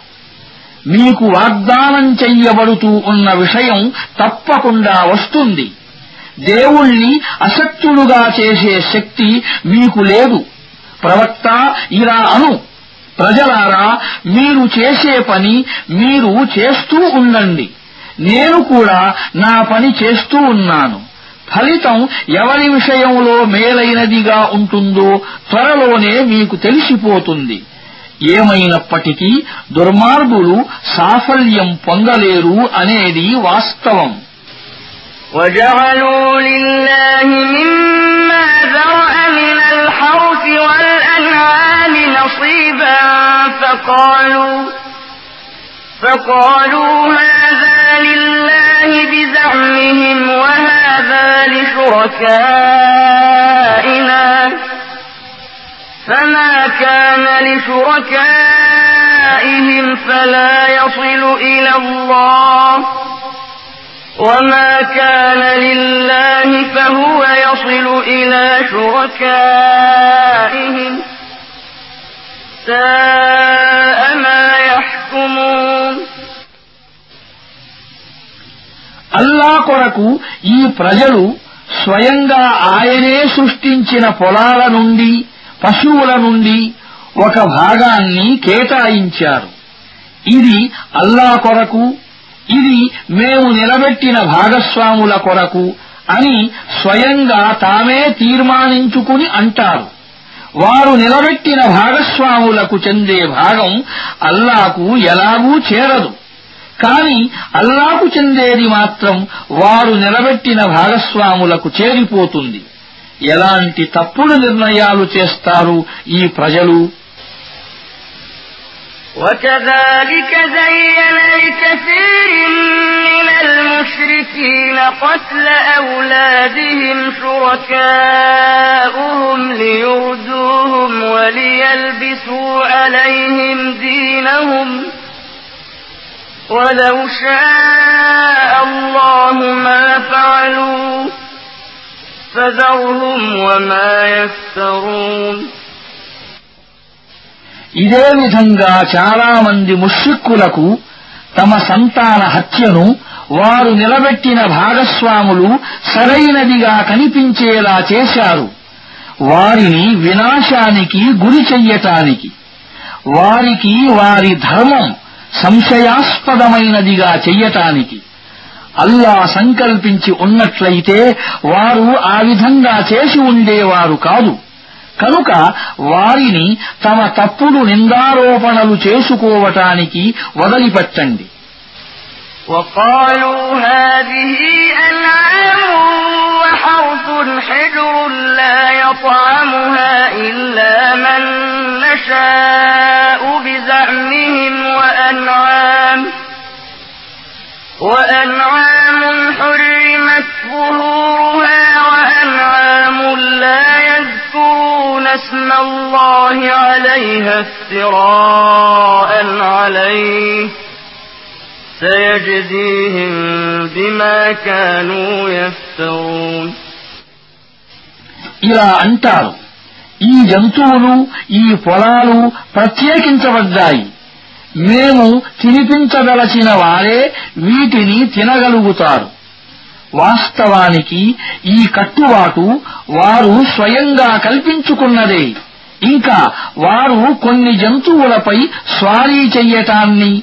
మీకు వాగ్దానం చెయ్యబడుతూ ఉన్న విషయం తప్పకుండా వస్తుంది. దేవుణ్ణి అశక్తుడుగా చేసే శక్తి మీకు లేదు. ప్రవక్త ఇలా అను. ప్రజలారా మీరు చేసే పని మీరు చేస్తూ ఉండండి. నేను కూడా నా పని చేస్తూ ఉన్నాను. ఫలితం ఎవరి విషయంలో మేలైనదిగా ఉంటుందో త్వరలోనే మీకు తెలిసిపోతుంది. ఏమైనప్పటికీ దుర్మార్గులు సాఫల్యం పొందలేరు అనేది వాస్తవం وجعلوا لله مما ذرأ من الحرث والأنعام نصيبا فقالوا فقالوا هذا لله بزعمهم وهذا لشركائنا فما كان لشركائهم فلا يصل إلى الله وما كان لله فهو يصل إلى شركائهم ساء ما يحكمون అల్లా కొరకు ఈ ప్రజలు స్వయంగా ఆయనే సృష్టించిన పొలాల నుండి పశువుల నుండి ఒక భాగాన్ని కేటాయించారు. ఇది అల్లా కొరకు ఇది మేము నిలబెట్టిన భాగస్వాముల కొరకు అని స్వయంగా తామే తీర్మానించుకుని అంటారు. వారు నిలబెట్టిన భాగస్వాములకు చెందే భాగం అల్లాకు ఎలాగూ చేరదు. కాని అల్లాకు చెందేది మాత్రం వారు నిలబెట్టిన భాగస్వాములకు చేరిపోతుంది. ఎలాంటి తప్పుడు నిర్ణయాలు చేస్తారు ఈ ప్రజలు وكذلك زين لكثير من المشركين قتل أولادهم شركاؤهم ليردوهم وليلبسوا عليهم دينهم ولو شاء الله ما فعلوا فذرهم وما يفترون ఇదే విధంగా చాలా మంది ముష్రిక్కులకు తమ సంతాన హత్యను వారు నిలబెట్టిన భాగస్వాములు సరైనదిగా కనిపించేలా చేశారు. వారిని వినాశానికి గురి చెయ్యటానికి వారికి వారి ధర్మం సంశయాస్పదమైనదిగా చెయ్యటానికి. అల్లా సంకల్పించి ఉన్నట్లయితే వారు ఆ విధంగా చేసి ఉండేవారు కాదు కనుక వారిని తమ తప్పుడు నిందారోపణలు చేసుకోవటానికి వదిలిపెట్టండి وقالوا هذه أنعام وحرث حجر لا يطعمها إلا من نشاء بزعمهم وأنعام وأنعام حرمت ظهورها وأنعام لا يذكرون اسم الله عليها افتراء عليه سيجزيهم بما كانوا يفترون ఇలా అంటారు ఈ జంతువులు ఈ పొలాలు ప్రత్యేకించబడ్డాయి మేము తినిపించదలచిన వారే వీటిని తినగలుగుతారు వాస్తవానికి ఈ కట్టుబాటు వారు స్వయంగా కల్పించుకున్నదే. ఇంకా వారు కొన్ని జంతువులపై స్వారీ చెయ్యటాన్ని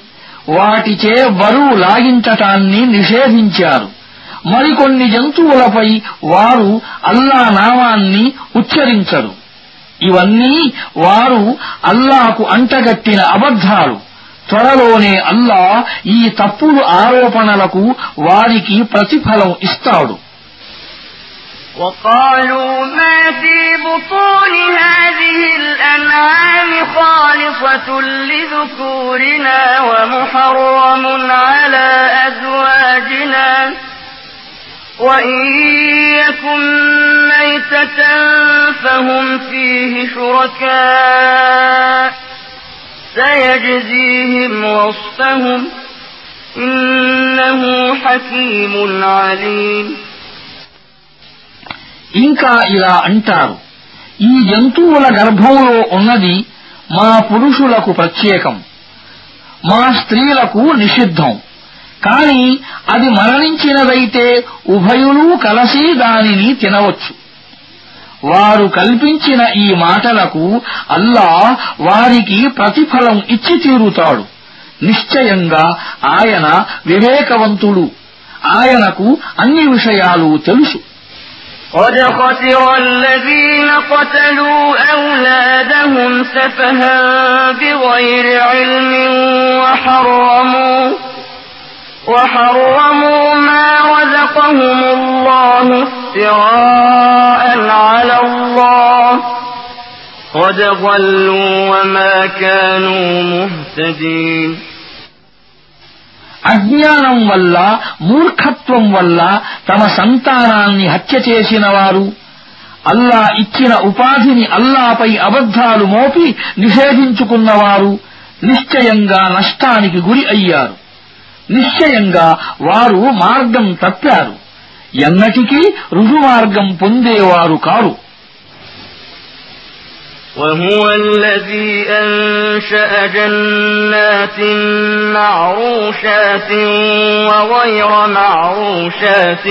వాటిచే బరువు లాగించటాన్ని నిషేధించారు. మరికొన్ని జంతువులపై వారు అల్లా నామాన్ని ఉచ్చరించరు. ఇవన్నీ వారు అల్లాకు అంటగట్టిన అబద్ధాలు. త్వరలోనే అల్లా ఈ తప్పుడు ఆరోపణలకు వారికి ప్రతిఫలం ఇస్తాడు وقالوا ما في بطون هذه الأنعام خالصة لذكورنا ومحرم على أزواجنا وإن يكن ميتة فهم فيه شركاء سيجزيهم وصفهم إنه حكيم عليم ఇంకా ఇలా అంటారు ఈ జంతువుల గర్భంలో ఉన్నది మా పురుషులకు ప్రత్యేకం మా స్త్రీలకు నిషిద్ధం కాని అది మరణించినదైతే ఉభయులు కలసి దానిని తినవచ్చు వారు కల్పించిన ఈ మాటలకు అల్లా వారికి ప్రతిఫలం ఇచ్చి తీరుతాడు నిశ్చయంగా ఆయన వివేకవంతుడు ఆయనకు అన్ని విషయాలు తెలుసు قد خسر الذين قتلوا أولادهم سفها بغير علم وحرموا وحرموا ما رزقهم الله افتراء على الله قد ضلوا وما كانوا مهتدين అజ్ఞానం వల్ల మూర్ఖత్వం వల్ల తమ సంతానాన్ని హత్య చేసిన వారు అల్లా ఇచ్చిన ఉపాధిని అల్లాపై అబద్ధాలు మోపి నిషేధించుకున్నవారు నిశ్చయంగా నష్టానికి గురి అయ్యారు నిశ్చయంగా వారు మార్గం తప్పారు ఎన్నటికీ రుజుమార్గం పొందేవారు కారు وهو الذي أنشأ جنات معروشات وغير معروشات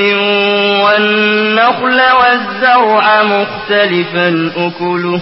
والنخل والزرع مختلفا أكله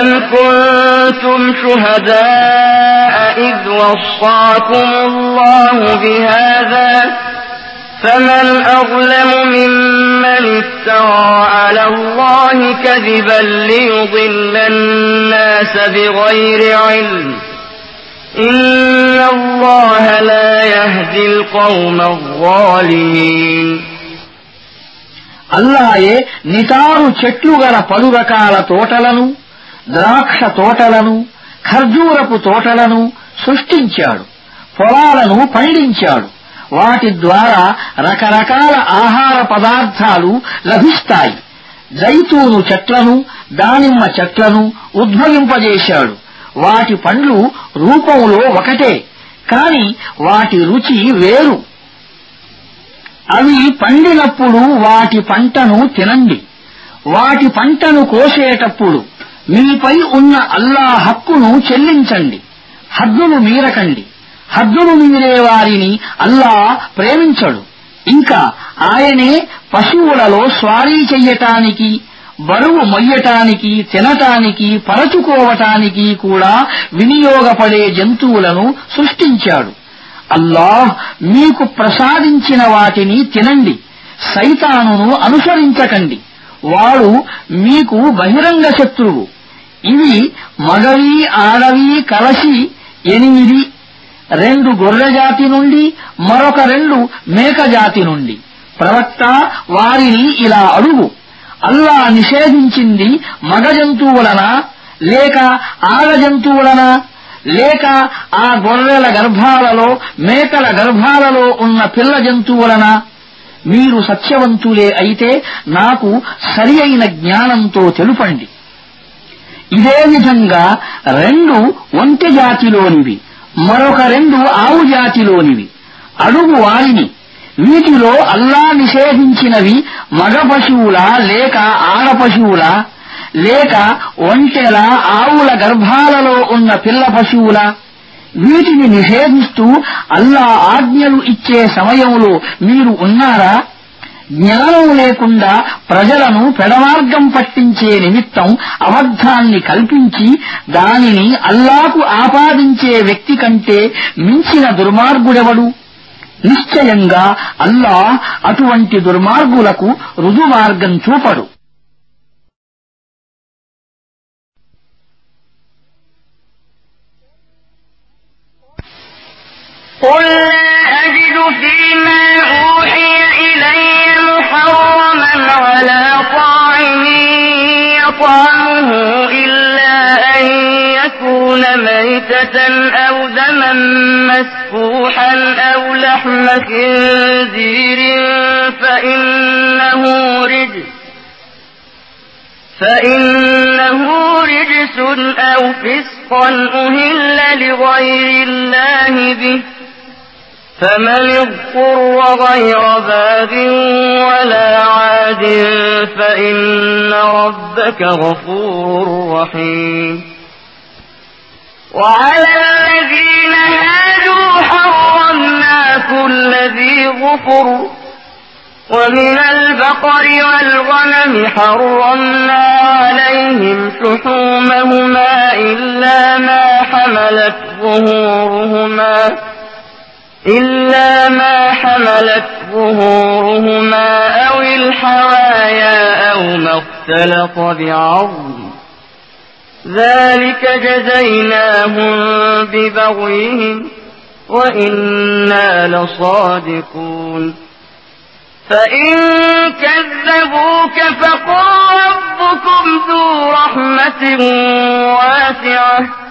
أم كنتم شهداء إذ وصاكم الله بهذا فمن أظلم ممن افترى على الله كذبا ليضل الناس بغير علم إن الله لا يهدي القوم الظالمين అల్లాయే నిటారు చెట్లు గల పలు రకాల తోటలను ద్రాక్ష తోటలను ఖర్జూరపు తోటలను సృష్టించాడు. పొలాలను పండించాడు. వాటి ద్వారా రకరకాల ఆహార పదార్థాలు లభిస్తాయి. జైతూను చెట్లను దానిమ్మ చెట్లను ఉద్భవింపజేశాడు. వాటి పండ్లు రూపంలో ఒకటే కాని వాటి రుచి వేరు. అవి పండినప్పుడు వాటి పంటను తినండి. వాటి పంటను కోసేటప్పుడు మీపై ఉన్న అల్లా హక్కును చెల్లించండి. హద్దును మీరకండి. హద్దును మీరే వారిని అల్లా ప్రేమించడు. ఇంకా ఆయనే పశువులలో స్వారీ చెయ్యటానికి బరువు మొయ్యటానికి తినటానికి పరచుకోవటానికి కూడా వినియోగపడే జంతువులను సృష్టించాడు. అల్లాహ్ మీకు ప్రసాదించిన వాటిని తినండి. సైతానును అనుసరించకండి. వాడు మీకు బహిరంగ శత్రువు. ఇవి మగవి ఆడవి కలసి ఎనిమిది. రెండు గొర్రెజాతి నుండి మరొక రెండు మేకజాతి నుండి. ప్రవక్త వారిని ఇలా అడుగు. అల్లా నిషేధించింది మగ జంతువులనా? లేక ఆడ జంతువులనా? లేక ఆ గొర్రెల గర్భాలలో మేకల గర్భాలలో ఉన్న పిల్ల జంతువులనా? మీరు సత్యవంతులే అయితే నాకు సరి అయిన జ్ఞానంతో తెలుపండి. ఇదే విధంగా రెండు ఒంటె జాతిలోనివి మరొక రెండు ఆవు జాతిలోనివి. అడుగు వారిని వీటిలో అల్లా నిషేధించినవి మగ పశువులా లేక ఆడ పశువులా లేక ఒంటెల ఆవుల గర్భాలలో ఉన్న పిల్ల పశువులా. వీటిని నిషేధిస్తూ అల్లా ఆజ్ఞలు ఇచ్చే సమయంలో మీరు ఉన్నారా? జ్ఞానం లేకుండా ప్రజలను పెడమార్గం పట్టించే నిమిత్తం అబద్ధాన్ని కల్పించి దానిని అల్లాకు ఆపాదించే వ్యక్తి కంటే మించిన దుర్మార్గుడెవడు నిశ్చయంగా అల్లా అటువంటి దుర్మార్గులకు రుజుమార్గం చూపడు قل لا أجد فيما أوحي إلي محرما على طاعم يطعمه إلا أن يكون ميتة أو دما مسفوحا أو لحم خنزير فإنه رجس فإنه رجس أو فسقا أهل لغير الله به فمن اضطر غير باب ولا عاد فإن ربك غفور رحيم. وعلى الذين هادوا حرمنا كل ذي ظفر ومن البقر والغنم حرمنا عليهم عليهم شحومهما إلا ما حملت ظهورهما. إلا ما حملت ظهورهما أو الحوايا أو ما اختلط بعظم. ذلك جزيناهم ببغيهم وإنا لصادقون. فإن كذبوك فقل ربكم ذو رحمة واسعة.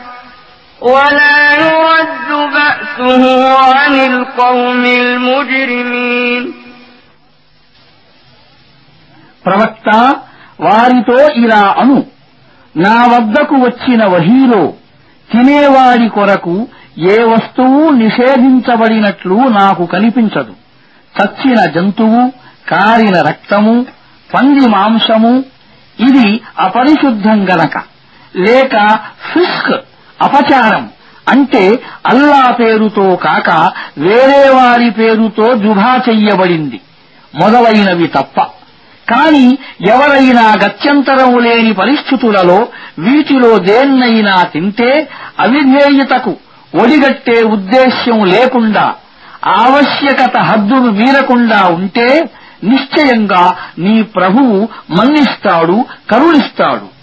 ولا يرد بأسه عن القوم المجرمين ప్రవక్త వారితో ఇలా అను నా వద్దకు వచ్చిన వహీలో తినేవాడి కొరకు ఏ వస్తువు నిషేధించబడినట్లు నాకు కనిపించదు చచ్చిన జంతువు కారిన రక్తము పంది మాంసము ఇది అపరిశుద్ధం గనక లేక ఫిస్క్ అపచారం. అంటే అల్లా పేరుతో కాక వేరే వారి పేరుతో జుభా చెయ్యబడింది. మొదలైనవి తప్ప. కాని ఎవరైనా గత్యంతరం లేని పరిస్థితులలో వీటిలో దేన్నైనా తింటే అవిధేయతకు ఒడిగట్టే ఉద్దేశ్యం లేకుండా ఆవశ్యకత హద్దును మీరకుండా ఉంటే నిశ్చయంగా నీ ప్రభువు మన్నిస్తాడు కరుణిస్తాడు.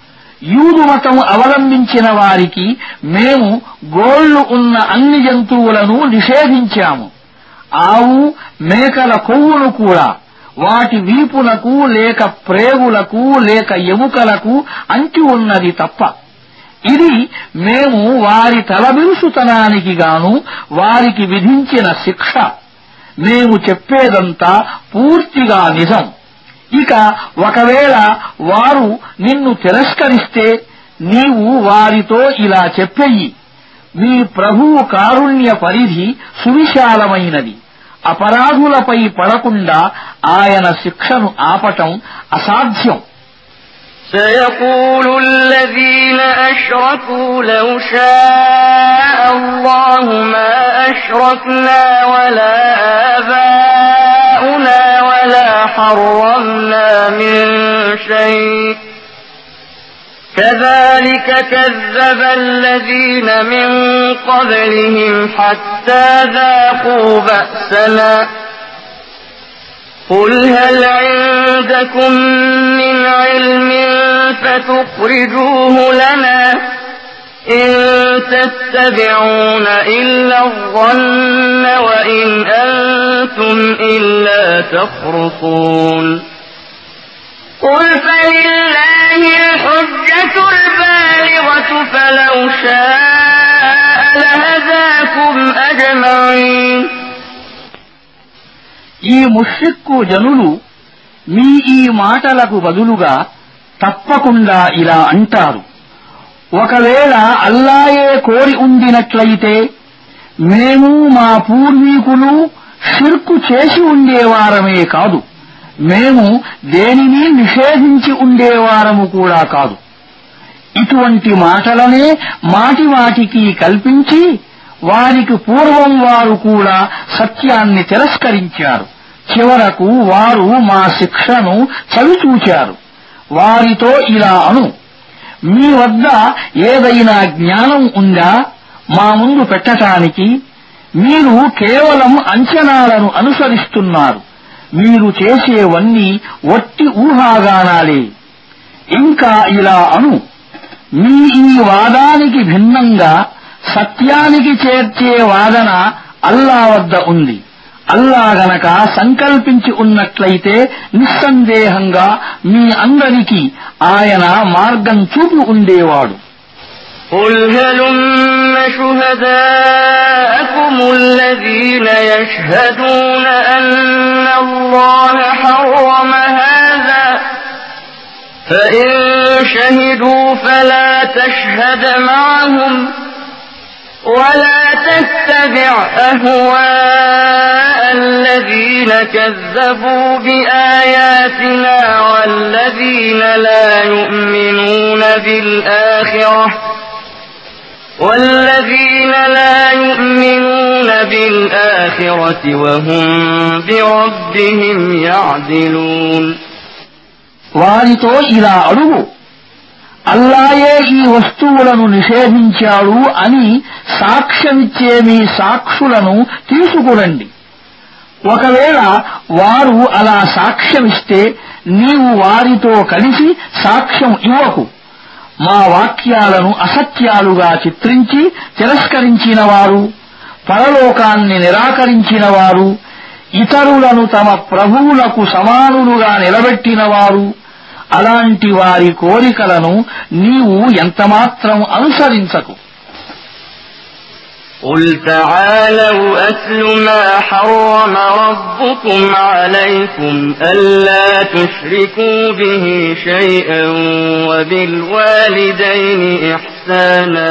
యూదు మతం అవలంబించిన వారికి మేము గోళ్ళు ఉన్న అన్ని జంతువులను నిషేధించాము. ఆవు మేకల కొవ్వును కూడా వాటి వీపులకు లేక ప్రేగులకు లేక ఎముకలకు అంటి ఉన్నది తప్ప. ఇది మేము వారి తలబిరుసుతనానికి గాను వారికి విధించిన శిక్ష. మేము చెప్పేదంతా పూర్తిగా నిజం. ఇక ఒకవేళ వారు నిన్ను తిరస్కరిస్తే నీవు వారితో ఇలా చెప్పెయ్యి మీ ప్రభువు కారుణ్య పరిధి సువిశాలమైనది అపరాధులపై పడకుండా ఆయన శిక్షను ఆపటం అసాధ్యం سيقول الذين أشركوا لو شاء الله ما أشركنا ولا آباؤنا ولا حرمنا من شيء. كذلك كذب الذين من قبلهم حتى ذاقوا بأسنا. قل هل عندكم من علم فتخرجوه لنا؟ إن تتبعون إلا الظن وإن أنتم إلا تخرصون قل فلله الحجة البالغة فلو شاء لهداكم أجمعين ఈ ముష్రిక్కు జనులు మీ ఈ మాటలకు బదులుగా తప్పకుండా ఇలా అంటారు ఒకవేళ అల్లాయే కోరి ఉండినట్లయితే మేము మా పూర్వీకులు షిర్కు చేసి ఉండేవారమే కాదు. మేము దేనిని నిషేధించి ఉండేవారము కూడా కాదు. ఇటువంటి మాటలనే మాటివాటికి కల్పించి వారికి పూర్వం వారు కూడా సత్యాన్ని తిరస్కరించారు. చివరకు వారు మా శిక్షను చవిచూచారు. వారితో ఇలా అను. మీ వద్ద ఏదైనా జ్ఞానం ఉందా? మా ముందు పెట్టటానికి మీరు కేవలం అంచనాలను అనుసరిస్తున్నారు. మీరు చేసేవన్నీ వట్టి ఊహాగానాలే. ఇంకా ఇలా అను. మీ ఈ వాదానికి భిన్నంగా సత్యానికి చేర్చే వాదన అల్లా వద్ద ఉంది. అల్లా గనక సంకల్పించి ఉన్నట్లయితే నిస్సందేహంగా మీ అందరికీ ఆయన మార్గం చూపి ఉండేవాడు قل هلم شهداءكم الذين يشهدون أن الله حرم هذا فإن شهدوا فلا تشهد معهم ولا تتبع أهواء الذين كذبوا بآياتنا والذين لا يؤمنون بالآخرة والذين لا يؤمنون بالآخرة وهم بربهم يعدلون వారితో ఇలా అడుగు అల్లాయే ఈ వస్తువులను నిషేధించాడు అని సాక్ష్యమిచ్చే మీ సాక్షులను తీసుకురండి. ఒకవేళ వారు అలా సాక్ష్యమిస్తే నీవు వారితో కలిసి సాక్ష్యం ఇవ్వకు. మా వాక్యాలను అసత్యాలుగా చిత్రించి తిరస్కరించిన వారు పరలోకాన్ని నిరాకరించిన వారు ఇతరులను తమ ప్రభువులకు సమానులుగా నిలబెట్టినవారు అలాంటి వారి కోరికలను నీవు ఎంతమాత్రం అనుసరించకు قل تعالوا أتل ما حرم ربكم عليكم ألا تشركوا به شيئا وبالوالدين إحسانا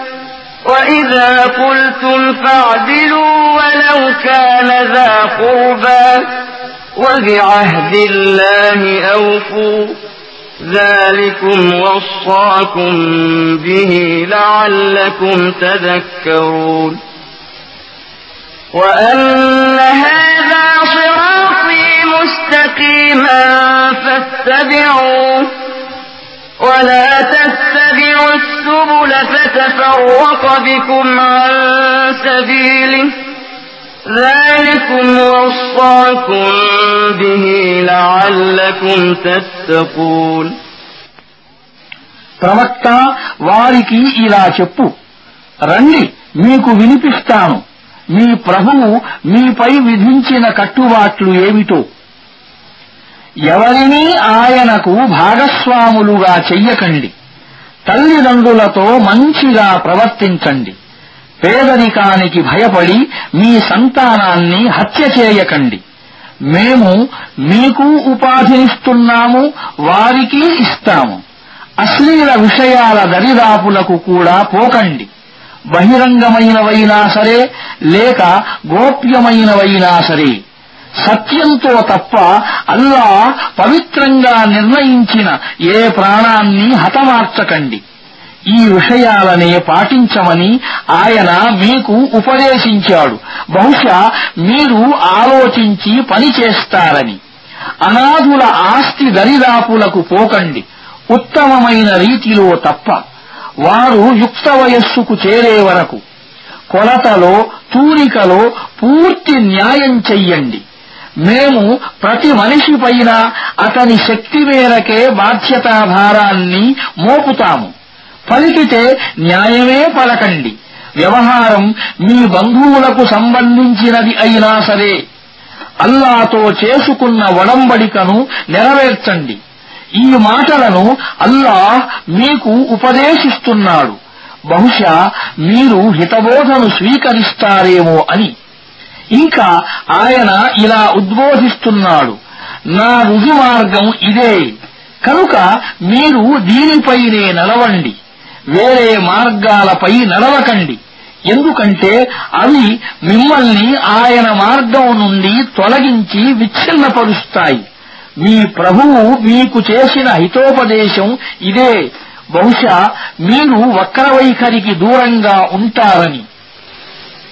وإذا قلتم فاعدلوا ولو كان ذا قربى وبعهد الله أوفوا ذلكم وصاكم به لعلكم تذكرون وأن هذا صراطي مستقيما فاتبعوه ولا تتبعوا السبل فتفرق بكم عن سبيله ذلكم وصاكم به لعلكم تتقون ప్రవక్త వారికి ఇలా చెప్పు రండి మీకు వినిపిస్తాను మీ ప్రభువు మీపై విధించిన కట్టుబాట్లు ఏమిటో ఎవరినీ ఆయనకు భాగస్వాములుగా చెయ్యకండి. తల్లిదండ్రులతో మంచిగా ప్రవర్తించండి. పేదరికానికి భయపడి మీ సంతానాన్ని హత్య చేయకండి. మేము మీకు ఉపాధినిస్తున్నాము వారికి ఇస్తాము. అశ్లీల విషయాల దరిదాపులకు కూడా పోకండి. బహిరంగమైనవైనా సరే లేక గోప్యమైనవైనా సరే. సత్యంతో తప్ప అల్లా పవిత్రంగా నిర్ణయించిన ఏ ప్రాణాన్ని హతమార్చకండి. ఈ విషయాలనే పాటించమని ఆయన మీకు ఉపదేశించాడు. బహుశా మీరు ఆలోచించి పని చేస్తారని. అనాథుల ఆస్తి దరిదాపులకు పోకండి. ఉత్తమమైన రీతిలో తప్ప వారు యుక్త వయస్సుకు చేరే వరకు కొలతలో తూనికలో పూర్తి న్యాయం చెయ్యండి. మేము ప్రతి మనిషిపైన అతని శక్తి మేరకే బాధ్యతాభారాన్ని మోపుతాము. పలికితే న్యాయమే పలకండి. వ్యవహారం మీ బంధువులకు సంబంధించినది అయినా సరే. అల్లాతో చేసుకున్న ఒడంబడికను నెరవేర్చండి. ఈ మాటలను అల్లాహ్ మీకు ఉపదేశిస్తున్నాడు. బహుశా మీరు హితబోధను స్వీకరిస్తారేమో అని. ఇంకా ఆయన ఇలా ఉద్బోధిస్తున్నాడు. నా రుజు మార్గం ఇదే. కనుక మీరు దీనిపైనే నడవండి. వేరే మార్గాలపై నడవకండి. ఎందుకంటే అవి మిమ్మల్ని ఆయన మార్గం నుండి తొలగించి విచ్ఛిన్నపరుస్తాయి. మీ ప్రభువు మీకు చేసిన హితోపదేశం ఇదే. బహుశా మీరు వక్రవైఖరికి దూరంగా ఉంటారని.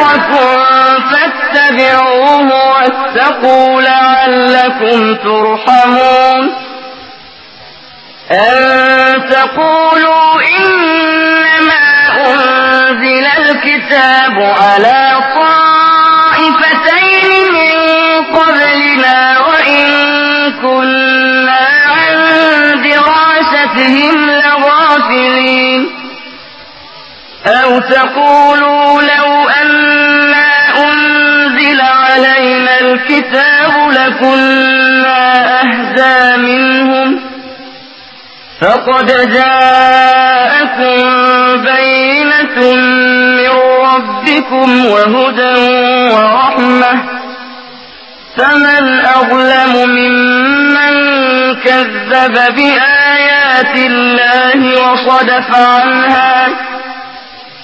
مبارك فاتبعوه واتقوا لعلكم ترحمون. أن تقولوا إنما أنزل الكتاب على طائفتين من قبلنا وإن كنا عن دراستهم لغافلين. أو تقولوا لو علينا الكتاب لكنا أهدى منهم فقد جاءكم بينة من ربكم وهدى ورحمة فمن أظلم ممن كذب بآيات الله وصدف عنها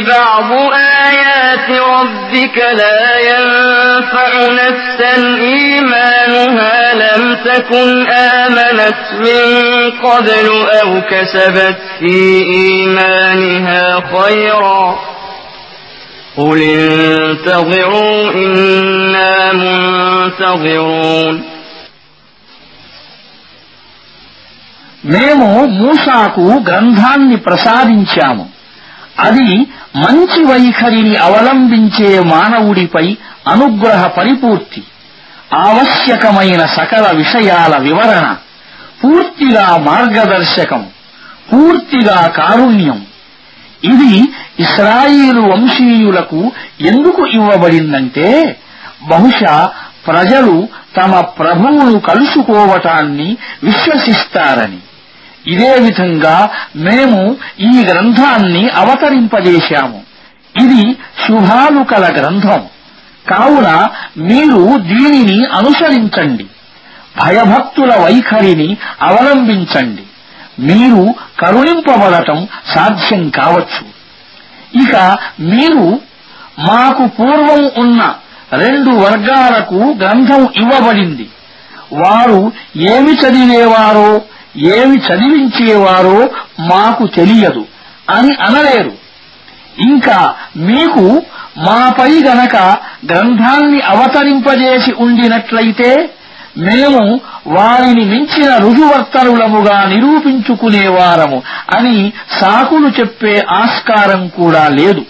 بعض آيات ربك لا ينفع نفسا إيمانها لم تكن آمنت من قبل أو كسبت في إيمانها خيرا قل انتظروا إنا منتظرون మేము మూసాకు గ్రంథాన్ని ప్రసాదించాము అది మంచి వైఖరిని అవలంబించే మానవుడిపై అనుగ్రహ పరిపూర్తి ఆవశ్యకమైన సకల విషయాల వివరణ పూర్తిగా మార్గదర్శకం పూర్తిగా కారుణ్యం. ఇది ఇస్రాయిలు వంశీయులకు ఎందుకు ఇవ్వబడిందంటే బహుశా ప్రజలు తమ ప్రభువును కలుసుకోవటాన్ని విశ్వసిస్తారని. ఇదే విధంగా మేము ఈ గ్రంథాన్ని అవతరింపజేశాము. ఇది శుభాలు కల గ్రంథం. కావున మీరు దీనిని అనుసరించండి. భయభక్తుల వైఖరిని అవలంబించండి. మీరు కరుణింపబడటం సాధ్యం కావచ్చు. ఇక మీరు మాకు పూర్వం ఉన్న రెండు వర్గాలకు గ్రంథం ఇవ్వబడింది. వారు ఏమి చదివేవారో ఏమి చదివించేవారో మాకు తెలియదు అని అనలేరు. ఇంకా మీకు మాపై గనక గ్రంథాన్ని అవతరింపజేసి ఉండినట్లయితే మేము వారిని మించిన రుజువర్తనులముగా నిరూపించుకునేవారము అని సాకులు చెప్పే ఆస్కారం కూడా లేదు.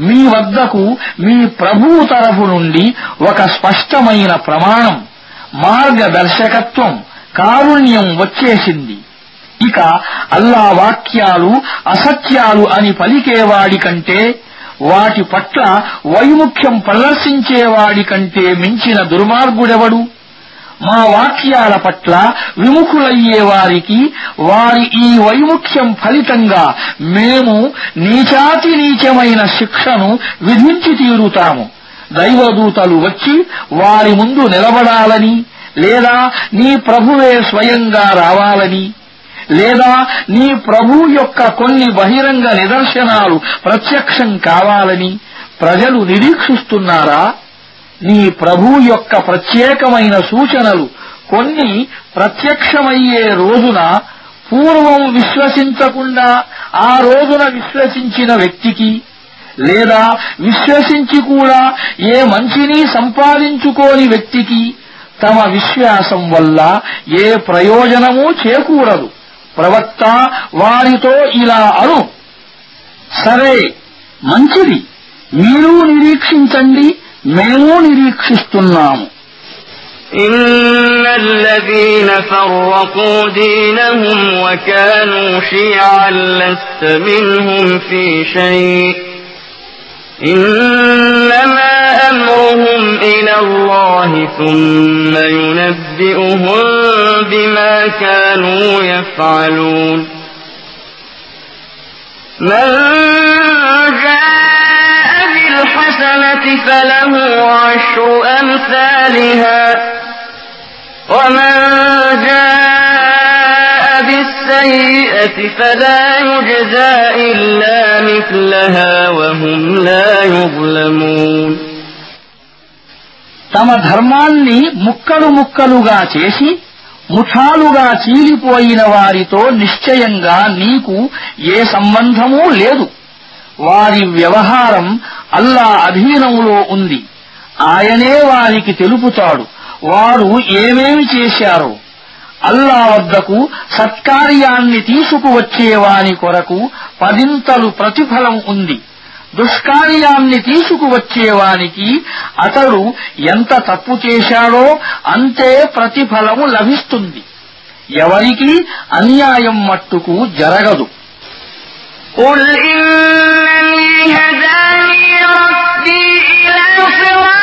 మీ వద్దకు మీ ప్రభువు తరఫు నుండి ఒక స్పష్టమైన ప్రమాణం మార్గదర్శకత్వం కారుణ్యం వచ్చేసింది. ఇక అల్లా వాక్యాలు అసత్యాలు అని పలికేవాడి కంటే వాటి పట్ల వైముఖ్యం ప్రదర్శించేవాడి కంటే మించిన దుర్మార్గుడెవడు? మా వాక్యాల పట్ల విముఖులయ్యే వారికి వారి ఈ వైముఖ్యం ఫలితంగా మేము నీచాతి నీచమైన శిక్షను విధించి తీరుతాము. దైవదూతలు వచ్చి వారి ముందు నిలబడాలని లేదా నీ ప్రభువే స్వయంగా రావాలని లేదా నీ ప్రభు యొక్క కొన్ని బహిరంగ నిదర్శనాలు ప్రత్యక్షం కావాలని ప్రజలు నిరీక్షిస్తున్నారా? నీ ప్రభు యొక్క ప్రత్యేకమైన సూచనలు కొన్ని ప్రత్యక్షమయ్యే రోజున పూర్వం విశ్వసించకుండా ఆ రోజున విశ్వసించిన వ్యక్తికి లేదా విశ్వసించి కూడా ఏ మంచిని సంపాదించుకోని వ్యక్తికి తమ విశ్వాసం వల్ల ఏ ప్రయోజనమూ చేకూరదు ప్రవక్త వారితో ఇలా అను సరే మంచిది మీరు నిరీక్షించండి మేము నిరీక్షిస్తున్నాము إن الذين فرقوا دينهم وكانوا شيعا لست منهم في شيء إنما أمرهم إلى الله ثم ينبئهم بما كانوا يفعلون. من جاء بالحسنة فله عشر أمثالها ومن جاء بالسيئة فلا يجزى إلا مثلها وهم لا يظلمون తమ ధర్మాన్ని ముక్కలు ముక్కలుగా చేసి ముఠాలుగా చీలిపోయిన వారితో నిశ్చయంగా నీకు ఏ సంబంధమూ లేదు వారి వ్యవహారం అల్లా అధీనంలో ఉంది ఆయనే వారికి తెలుపుతాడు వారు ఏమేమి చేశారో అల్లా వద్దకు సత్కార్యాన్ని తీసుకువచ్చేవాని కొరకు పదింతలు ప్రతిఫలం ఉంది దుష్కార్యాన్ని తీసుకువచ్చేవానికి అతడు ఎంత తప్పు చేశాడో అంతే ప్రతిఫలము లభిస్తుంది ఎవరికి అన్యాయం మట్టుకు జరగదు قل إنني هداني ربي إلى صراط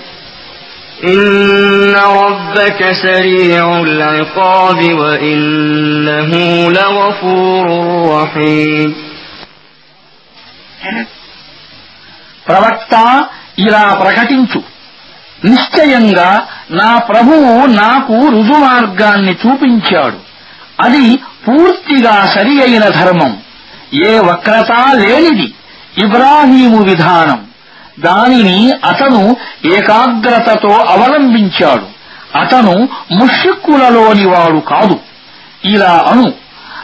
إن ربك سريع العقاب وإنه لغفور رحيم ప్రవక్త ఇలా ప్రకటించు నిశ్చయంగా నా ప్రభువు నాకు రుజుమార్గాన్ని చూపించాడు అది పూర్తిగా సరి అయిన ధర్మం ఏ వక్రత లేనిది ఇబ్రాహీము విధానం దానిని అతను ఏకాగ్రతతో అవలంబించాడు. అతను ముష్రిక్కులలోని వాడు కాదు. ఇలా అను.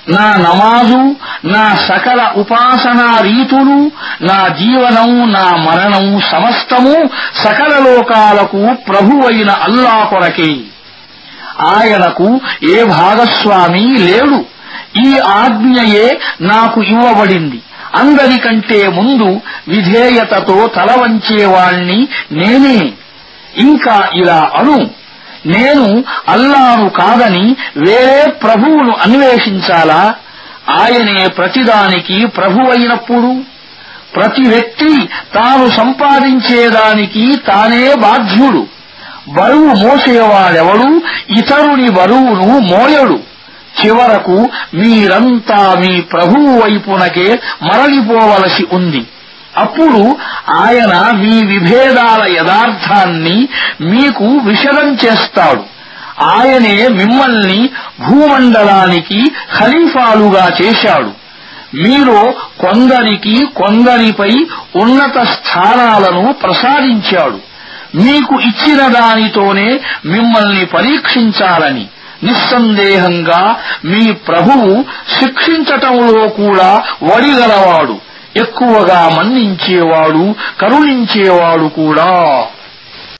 నా నమాజు నా సకల ఉపాసనా రీతులు నా జీవనం నా మరణం సమస్తము సకల లోకాలకు ప్రభువైన అల్లా కొరకే. ఆయనకు ఏ భాగస్వామి లేడు. ఈ ఆజ్ఞయే నాకు ఇవ్వబడింది. అందరికంటే ముందు విధేయతతో తల వంచేవాణ్ణి నేనే. ఇంకా ఇలా అను. నేను అల్లాను కాదని వేరే ప్రభువును అన్వేషించాలా? ఆయనే ప్రతిదానికి ప్రభువైనప్పుడు ప్రతి వ్యక్తి తాను సంపాదించేదానికి తానే బాధ్యుడు. బరువు మోసేవాడెవడు? ఇతరుని బరువును మోయడు. చివరకు మీరంతా మీ ప్రభువు వైపునకే మరలిపోవలసి ఉంది. అప్పుడు ఆయన మీ విభేదాల యథార్థాన్ని మీకు విషదం చేస్తాడు. ఆయనే మిమ్మల్ని భూమండలానికి ఖలీఫాలుగా చేశాడు. మీలో కొందరికి కొందరిపై ఉన్నత స్థానాలను ప్రసాదించాడు. మీకు ఇచ్చిన దానితోనే మిమ్మల్ని పరీక్షించాలని. నిస్సందేహంగా మీ ప్రభువు శిక్షించటంలో కూడా వడిగలవాడు. ఎక్కువగా మన్నించేవాడు కరుణించేవాడు కూడా.